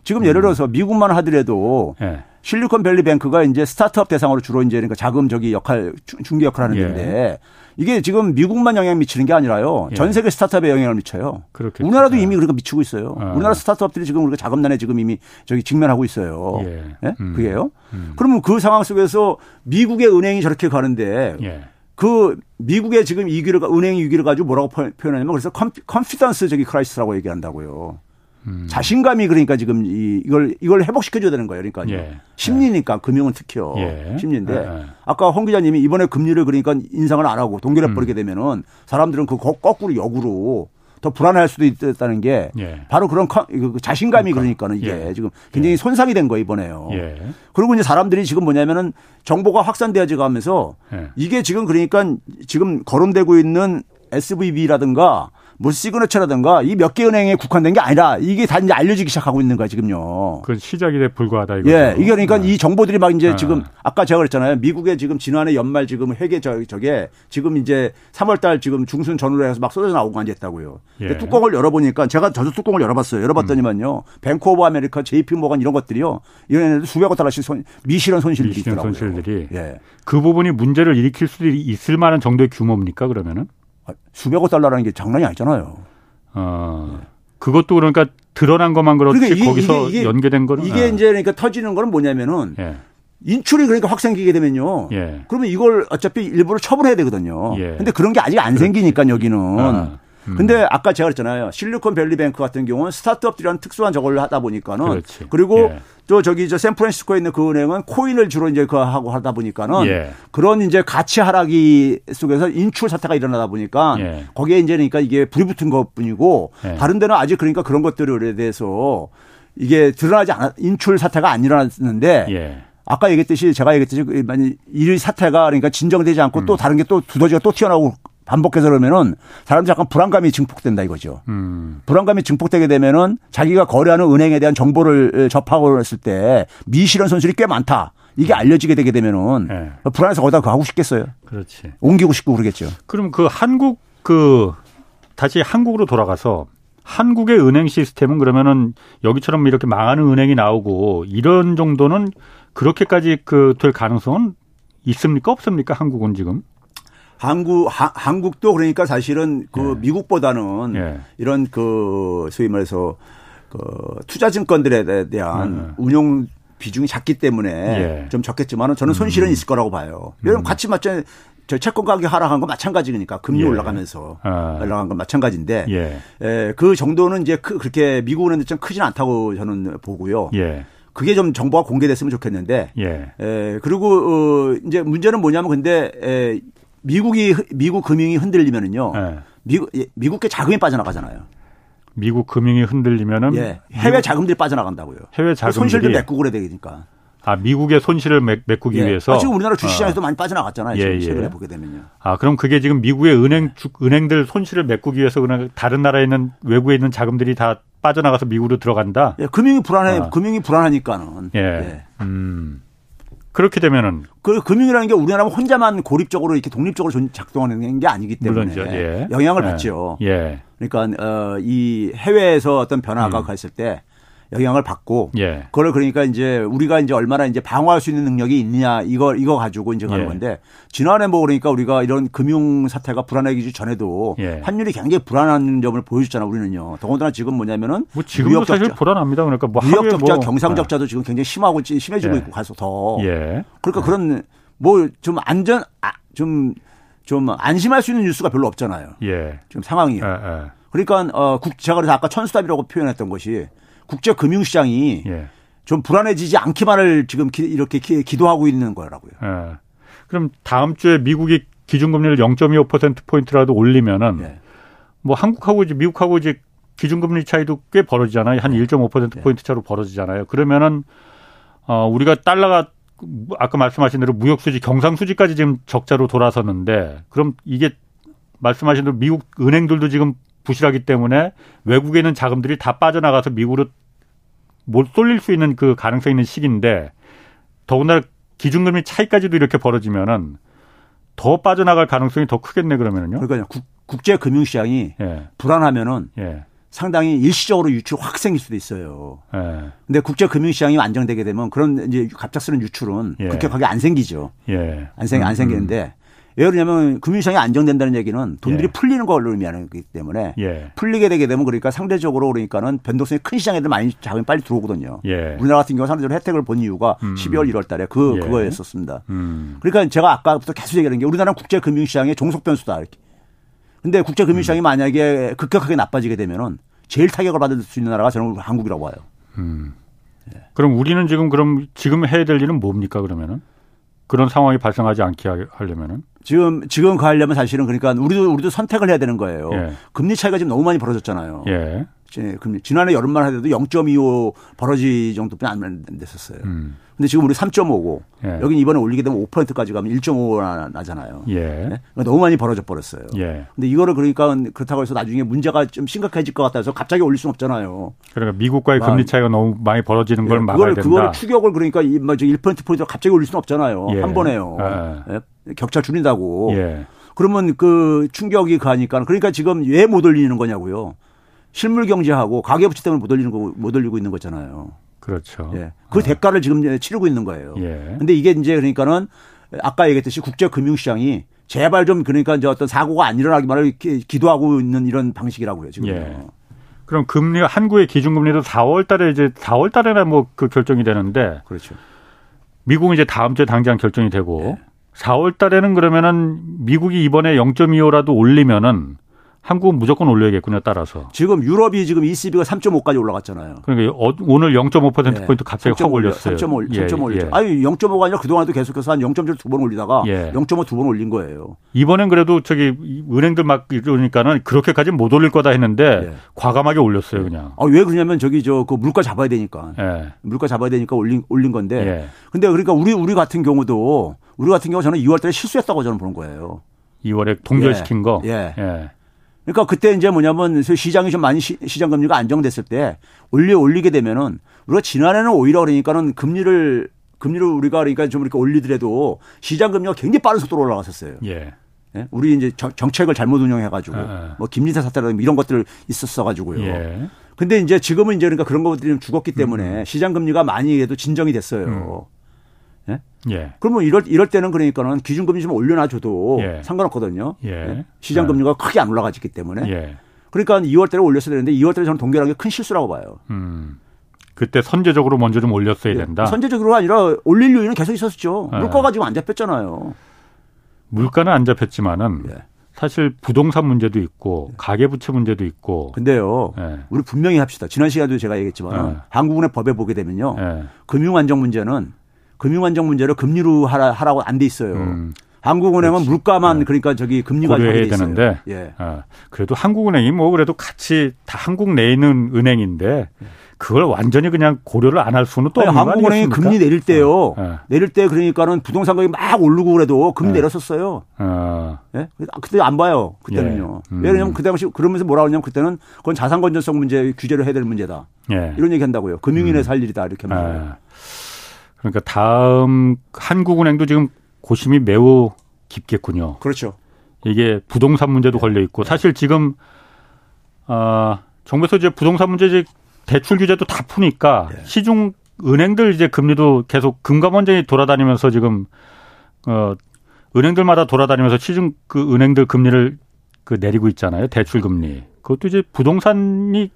지금 음. 예를 들어서 미국만 하더라도 예. 실리콘밸리 뱅크가 이제 스타트업 대상으로 주로 이제 그러니까 자금 저기 역할 중개 역할을 하는 데인데 예. 이게 지금 미국만 영향 미치는 게 아니라요. 예. 전 세계 스타트업에 영향을 미쳐요. 그렇겠죠. 우리나라도 이미 그러니까 미치고 있어요. 아. 우리나라 스타트업들이 지금 우리가 자금난에 지금 이미 저기 직면하고 있어요. 예. 네? 음. 그게요. 음. 그러면 그 상황 속에서 미국의 은행이 저렇게 가는데 예. 그 미국의 지금 위기를 은행 위기를 가지고 뭐라고 표현하냐면 그래서 confidence 저기 crisis라고 얘기한다고요. 음. 자신감이 그러니까 지금 이, 이걸 이걸 회복시켜 줘야 되는 거예요. 그러니까 예. 심리니까 예. 금융은 특히요. 예. 심리인데 예, 예. 아까 홍 기자님이 이번에 금리를 그러니까 인상을 안 하고 동결해 버리게 음. 되면은 사람들은 그 거꾸로 역으로 더 불안할 수도 있다는 게 예. 바로 그런 그 자신감이 그러니까. 그러니까 는 이게 예. 지금 굉장히 예. 손상이 된 거예요 이번에요. 예. 그리고 이제 사람들이 지금 뭐냐면은 정보가 확산되어져 가면서 예. 이게 지금 그러니까 지금 거론되고 있는 SVB라든가 뭐 Signature라든가 이 몇 개 은행에 국한된 게 아니라 이게 다 이제 알려지기 시작하고 있는 거야 지금요. 그 시작에 불과하다 이거. 예, 이게 그러니까 네. 이 정보들이 막 이제 네. 지금 아까 제가 그랬잖아요. 미국의 지금 지난해 연말 지금 회계 저 저게 지금 이제 3월달 지금 중순 전후로 해서 막 쏟아져 나오고 앉았다고요. 예. 뚜껑을 열어보니까 제가 저도 뚜껑을 열어봤어요. 열어봤더니만요. 음. Bank of America, JP Morgan 이런 것들이요. 이런 애들 수백억 달러씩 손, 미실현 손실들이 미실현 있더라고요. 손실들이. 예. 그 부분이 문제를 일으킬 수도 있을 만한 정도의 규모입니까 그러면은? 수백억 달러라는 게 장난이 아니잖아요. 어. 그것도 그러니까 드러난 것만 그렇지 그러니까 이게, 거기서 이게, 이게, 연계된 거는 이게 아. 이제 그러니까 터지는 거는 뭐냐면은 예. 인출이 그러니까 확 생기게 되면요. 예. 그러면 이걸 어차피 일부러 처분해야 되거든요. 예. 근데 그런 게 아직 안 그렇지. 생기니까 여기는. 아. 음. 근데 아까 제가 그랬잖아요. 실리콘밸리 뱅크 같은 경우는 스타트업들이란 특수한 저걸 하다 보니까는 그렇지. 그리고 예. 또 저기 저 샌프란시스코에 있는 그 은행은 코인을 주로 이제 그 하고 하다 보니까는 예. 그런 이제 가치 하락이 속에서 인출 사태가 일어나다 보니까 예. 거기에 이제 그러니까 이게 불이 붙은 것뿐이고 예. 다른 데는 아직 그러니까 그런 것들에 대해서 이게 드러나지 않았 인출 사태가 안 일어났는데 예. 아까 얘기했듯이 제가 얘기했듯이 그이 사태가 그러니까 진정되지 않고 음. 또 다른 게 또 두더지가 또 튀어나오고 반복해서 그러면은 사람들이 약간 불안감이 증폭된다 이거죠. 음. 불안감이 증폭되게 되면은 자기가 거래하는 은행에 대한 정보를 접하고 했을 때 미실현 손실이 꽤 많다. 이게 알려지게 되게 되면은 네. 불안해서 거기다 가고 싶겠어요. 그렇지. 옮기고 싶고 그러겠죠. 그럼 그 한국 그 다시 한국으로 돌아가서 한국의 은행 시스템은 그러면은 여기처럼 이렇게 망하는 은행이 나오고 이런 정도는 그렇게까지 그 될 가능성은 있습니까 없습니까 한국은 지금? 한국 하, 한국도 그러니까 사실은 그 예. 미국보다는 예. 이런 그 소위 말해서 그 투자 증권들에 대한 음. 운용 비중이 작기 때문에 예. 좀 적겠지만은 저는 손실은 음. 있을 거라고 봐요. 여러분 음. 같이 맞죠. 저 채권 가격이 하락한 건 마찬가지니까 금리 예. 올라가면서 아. 올라간 건 마찬가지인데 예. 에, 그 정도는 이제 크, 그렇게 미국은 좀 크진 않다고 저는 보고요. 예. 그게 좀 정보가 공개됐으면 좋겠는데. 예. 에, 그리고 어, 이제 문제는 뭐냐면 근데 에, 미국이 미국 금융이 흔들리면은요. 네. 미국 예, 미국계 자금이 빠져나가잖아요. 미국 금융이 흔들리면은 예, 해외 자금들이 빠져나간다고요. 해외 자금들이 손실도 메꾸고 그래야 되니까. 아 미국의 손실을 메, 꾸기 예. 위해서 아, 지금 우리나라 주식시장에도 어. 많이 빠져나갔잖아요. 예, 최근에 예. 보게 되면요. 아 그럼 그게 지금 미국의 은행 주, 은행들 손실을 메꾸기 위해서 그냥 다른 나라에 있는 외국에 있는 자금들이 다 빠져나가서 미국으로 들어간다. 예, 금융이 불안해. 아. 금융이 불안하니까는. 예. 예. 음. 그렇게 되면은 그 금융이라는 게 우리나라 혼자만 고립적으로 이렇게 독립적으로 작동하는 게 아니기 때문에 예. 영향을 예. 받죠. 예. 그러니까 어, 이 해외에서 어떤 변화가 음. 갔을 때 영향을 받고 예. 그걸 그러니까 이제 우리가 이제 얼마나 이제 방어할 수 있는 능력이 있느냐 이거 이거 가지고 이제 가는 예. 건데 지난해 뭐 그러니까 우리가 이런 금융 사태가 불안해지기 전에도 예. 환율이 굉장히 불안한 점을 보여줬잖아 우리는요. 더군다나 지금 뭐냐면은 뭐 지금도 사실 불안합니다. 그러니까 뭐 무역 적자, 뭐. 경상 적자도 지금 굉장히 심하고 심해지고 예. 있고 가서 더 예. 그러니까 그런 뭐 좀 안전 아, 좀좀 안심할 수 있는 뉴스가 별로 없잖아요. 예. 지금 상황이요. 그러니까 어 국 제가 그래서 아까 천수답이라고 표현했던 것이 국제 금융 시장이 예. 좀 불안해지지 않기만을 지금 이렇게 기 도하고 있는 거라고요. 예. 그럼 다음 주에 미국이 기준금리를 0.25% 포인트라도 올리면은 예. 뭐 한국하고 이제 미국하고 이제 기준금리 차이도 꽤 벌어지잖아요. 한 1.5% 포인트 차로 벌어지잖아요. 그러면은 어 우리가 달러가 아까 말씀하신 대로 무역 수지 경상 수지까지 지금 적자로 돌아섰는데 그럼 이게 말씀하신 대로 미국 은행들도 지금 부실하기 때문에 외국에 있는 자금들이 다 빠져나가서 미국으로 못 쏠릴 수 있는 그 가능성이 있는 시기인데 더군다나 기준금리 차이까지도 이렇게 벌어지면은 더 빠져나갈 가능성이 더 크겠네 그러면은요. 그러니까요. 국, 제 금융 시장이 예. 불안하면은 예. 상당히 일시적으로 유출 확 생길 수도 있어요. 예. 근데 국제 금융 시장이 안정되게 되면 그런 이제 갑작스러운 유출은 예. 그렇게 거기 안 생기죠. 예. 안 생, 안 음, 생기는데 왜 그러냐면 금융시장이 안정된다는 얘기는 돈들이 예. 풀리는 걸로 의미하는 거기 때문에 예. 풀리게 되게 되면 그러니까 상대적으로 그러니까는 변동성이 큰 시장에들 많이 자금이 빨리 들어오거든요. 예. 우리나라 같은 경우 상대적으로 혜택을 본 이유가 음. 12월 1월 달에 그, 예. 그거였었습니다. 음. 그러니까 제가 아까부터 계속 얘기하는 게 우리나라는 국제 금융 시장의 종속 변수다. 이렇게. 근데 국제 금융 시장이 음. 만약에 급격하게 나빠지게 되면은 제일 타격을 받을 수 있는 나라가 저는 한국이라고 봐요. 음. 예. 그럼 우리는 지금 그럼 지금 해야 될 일은 뭡니까 그러면은? 그런 상황이 발생하지 않게 하려면은 지금 지금 가려면 사실은 그러니까 우리도 우리도 선택을 해야 되는 거예요. 예. 금리 차이가 지금 너무 많이 벌어졌잖아요. 예. 금리 지난해 여름만 해도 0.25 벌어지 정도뿐이 안 됐었어요. 음. 근데 지금 우리 3.5고 예. 여기 이번에 올리게 되면 5%까지 가면 1.5가 나잖아요. 예. 네? 그러니까 너무 많이 벌어져 버렸어요. 예. 근데 이거를 그러니까 그렇다고 해서 나중에 문제가 좀 심각해질 것 같아서 갑자기 올릴 수는 없잖아요. 그러니까 미국과의 막, 금리 차이가 너무 많이 벌어지는 걸 예. 막아야 그걸, 된다. 그걸 추격을 그러니까 1% 포인트 갑자기 올릴 수는 없잖아요. 예. 한 번에요. 격차 줄인다고. 그러면 그 충격이 가니까 그러니까 지금 왜 못 올리는 거냐고요. 실물 경제하고 가계 부채 때문에 못 올리는 거 못 올리고 있는 거잖아요. 그렇죠. 예. 그 어. 대가를 지금 치르고 있는 거예요. 예. 근데 이게 이제 그러니까는 아까 얘기했듯이 국제 금융 시장이 제발 좀 그러니까 이제 어떤 사고가 안 일어나기만을 기도하고 있는 이런 방식이라고요, 지금. 예. 그럼 금리 한국의 기준금리도 4월 달에 이제 4월 달에나 뭐 그 결정이 되는데 그렇죠. 미국은 이제 다음 주에 당장 결정이 되고 예. 4월 달에는 그러면은 미국이 이번에 0.25라도 올리면은 한국은 무조건 올려야겠군요. 따라서. 지금 유럽이 지금 ECB가 3.5까지 올라갔잖아요. 그러니까 어, 오늘 0.5% 예. 포인트 갑자기 확 올렸어요. 3.5, 3.5 올렸죠. 예. 아니 0.5가 아니라 그동안도 계속해서 한 0.7 두 번 올리다가 예. 0.5 두 번 올린 거예요. 이번엔 그래도 저기 은행들 막 이러니까는 그렇게까지 못 올릴 거다 했는데 예. 과감하게 올렸어요, 그냥. 아, 왜 그러냐면 저기 저 그 물가 잡아야 되니까. 예. 물가 잡아야 되니까 올린 올린 건데. 예. 근데 그러니까 우리 우리 같은 경우도 우리 같은 경우 저는 2월 달에 실수했다고 저는 보는 거예요. 2월에 동결시킨 거. 예. 그러니까 그때 이제 뭐냐면 시장이 좀 많이 시, 장 금리가 안정됐을 때 올려 올리게 되면은 우리가 지난해는 오히려 그러니까는 금리를 금리를 우리가 그러니까 좀 이렇게 올리더라도 시장 금리가 굉장히 빠른 속도로 올라갔었어요. 예. 예? 우리 이제 정책을 잘못 운영해가지고 아. 뭐 김리사 사태라든지 이런 것들 있었어가지고요. 예. 근데 이제 지금은 이제 그러니까 그런 것들이 좀 죽었기 때문에 음. 시장 금리가 많이 해도 진정이 됐어요. 음. 예? 예. 그러면 이럴 이럴 때는 그러니까는 기준금리 좀 올려놔줘도 예. 상관없거든요. 예. 예? 시장 금리가 예. 크게 안 올라가기 때문에. 예. 그러니까 2월달에 올렸어야 되는데 2월달에 저는 동결한 게 큰 실수라고 봐요. 음. 그때 선제적으로 먼저 좀 올렸어야 된다. 선제적으로가 아니라 올릴 요인은 계속 있었죠. 물가가 지금 안 잡혔잖아요. 물가는 안 잡혔지만은 사실 부동산 문제도 있고 가계부채 문제도 있고. 근데요, 예. 우리 분명히 합시다. 지난 시간에도 제가 얘기했지만 예. 한국은행 법에 보게 되면요, 예. 금융 안정 문제는 금융안정 문제를 금리로 하라, 하라고 안 돼 있어요. 음. 한국은행은 그렇지. 물가만 네. 그러니까 저기 금리가 고려해야 되는데 예. 아, 그래도 한국은행이 뭐 그래도 같이 다 한국 내에 있는 은행인데 그걸 완전히 그냥 고려를 안 할 수는 또 아니, 한국은행이 금리 내릴 때요. 네. 내릴 때 그러니까는 부동산 가격이 막 오르고 그래도 금리 네. 내렸었어요. 어. 예? 그때 안 봐요. 그때는요. 예. 음. 왜냐하면 그 당시 그러면서 뭐라 그러냐면 그때는 그건 자산 건전성 문제 규제를 해야 될 문제다. 예. 이런 얘기 한다고요. 금융인의 음. 살 일이다 이렇게 말해요. 아. 그러니까 다음 한국은행도 지금 고심이 매우 깊겠군요. 그렇죠. 이게 부동산 문제도 걸려 있고 사실 지금 아 어, 정부에서 이제 부동산 문제 이제 대출 규제도 다 푸니까 네. 시중 은행들 이제 금리도 계속 금감원장이 돌아다니면서 지금 어 은행들마다 돌아다니면서 시중 그 은행들 금리를 그 내리고 있잖아요. 대출 금리. 그것도 이제 부동산이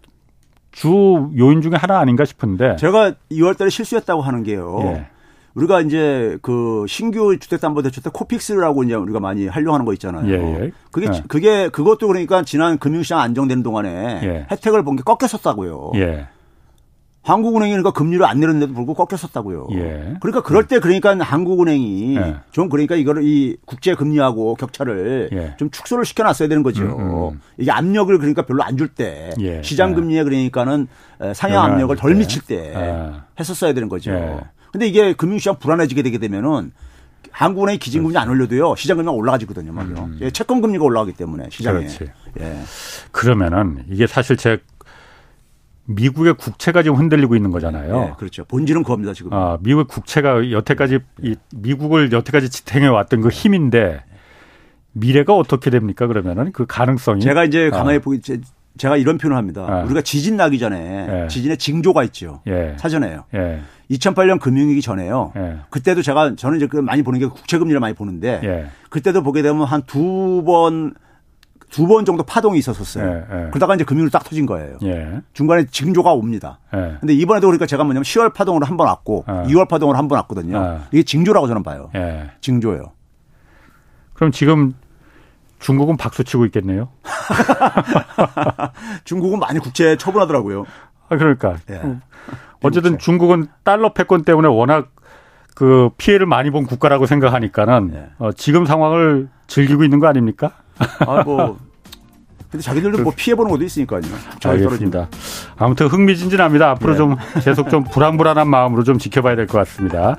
주 요인 중에 하나 아닌가 싶은데 제가 2월 달에 실수했다고 하는 게요. 예. 우리가 이제 그 신규 주택담보대출 때 코픽스라고 이제 우리가 많이 하려고 하는 거 있잖아요. 예, 예. 그게 예. 그게 그것도 그러니까 지난 금융시장 안정되는 동안에 예. 혜택을 본 게 꺾였었다고요. 예. 한국은행이 그러니까 금리를 안 내렸는데도 불구하고 꺾였었다고요. 예. 그러니까 그럴 때 그러니까 한국은행이 예. 좀 그러니까 이거를 이 국제 금리하고 격차를 예. 좀 축소를 시켜놨어야 되는 거죠. 음, 음. 이게 압력을 그러니까 별로 안 줄때 예. 시장 금리에 그러니까는 상향 압력을 덜 미칠 때 아. 했었어야 되는 거죠. 예. 근데 이게 금융시장 불안해지게 되게 되면은 한국은행이 기준금리 안 올려도요 시장 금리가 올라가지거든요, 말이요. 음. 예, 채권 금리가 올라가기 때문에 시장에. 그렇지. 예. 그러면은 이게 사실 제 미국의 국채가 지금 흔들리고 있는 거잖아요. 네, 그렇죠. 본질은 그겁니다 지금. 아, 미국의 국채가 여태까지 이 미국을 여태까지 지탱해 왔던 그 힘인데 미래가 어떻게 됩니까? 그러면은 그 가능성이 제가 이제 아. 가만히 아. 보기 제가 이런 표현을 합니다. 아. 우리가 지진 나기 전에 예. 지진의 징조가 있죠. 예. 사전에요. 예. 2008년 금융위기 전에요. 예. 그때도 제가 저는 이제 그 많이 보는 게 국채금리를 많이 보는데 예. 그때도 보게 되면 한 두 번 두 번 정도 파동이 있었었어요. 예, 예. 그러다가 이제 금융으로 딱 터진 거예요. 예. 중간에 징조가 옵니다. 예. 근데 이번에도 그러니까 제가 뭐냐면 10월 파동으로 한 번 왔고 예. 2월 파동으로 한 번 왔거든요. 예. 이게 징조라고 저는 봐요. 예. 징조예요. 그럼 지금 중국은 박수 치고 있겠네요. 중국은 많이 국채 처분하더라고요. 아, 그러니까. 예. 어쨌든 중국은 달러 패권 때문에 워낙 그 피해를 많이 본 국가라고 생각하니까는 네. 어, 지금 상황을 즐기고 있는 거 아닙니까? 아, 뭐 근데 자기들도 뭐 피해보는 것도 있으니까요. 알겠습니다. 아무튼 흥미진진합니다. 앞으로 네. 좀 계속 좀 불안불안한 마음으로 좀 지켜봐야 될 것 같습니다.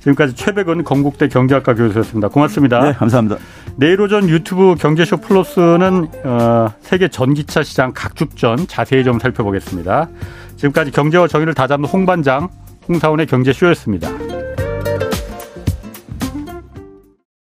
지금까지 최백은 건국대 경제학과 교수였습니다. 고맙습니다. 네, 감사합니다. 내일 오전 유튜브 경제쇼 플러스는 어, 세계 전기차 시장 각축전 자세히 좀 살펴보겠습니다. 지금까지 경제와 정의를 다잡는 홍반장 홍사원의 경제쇼였습니다.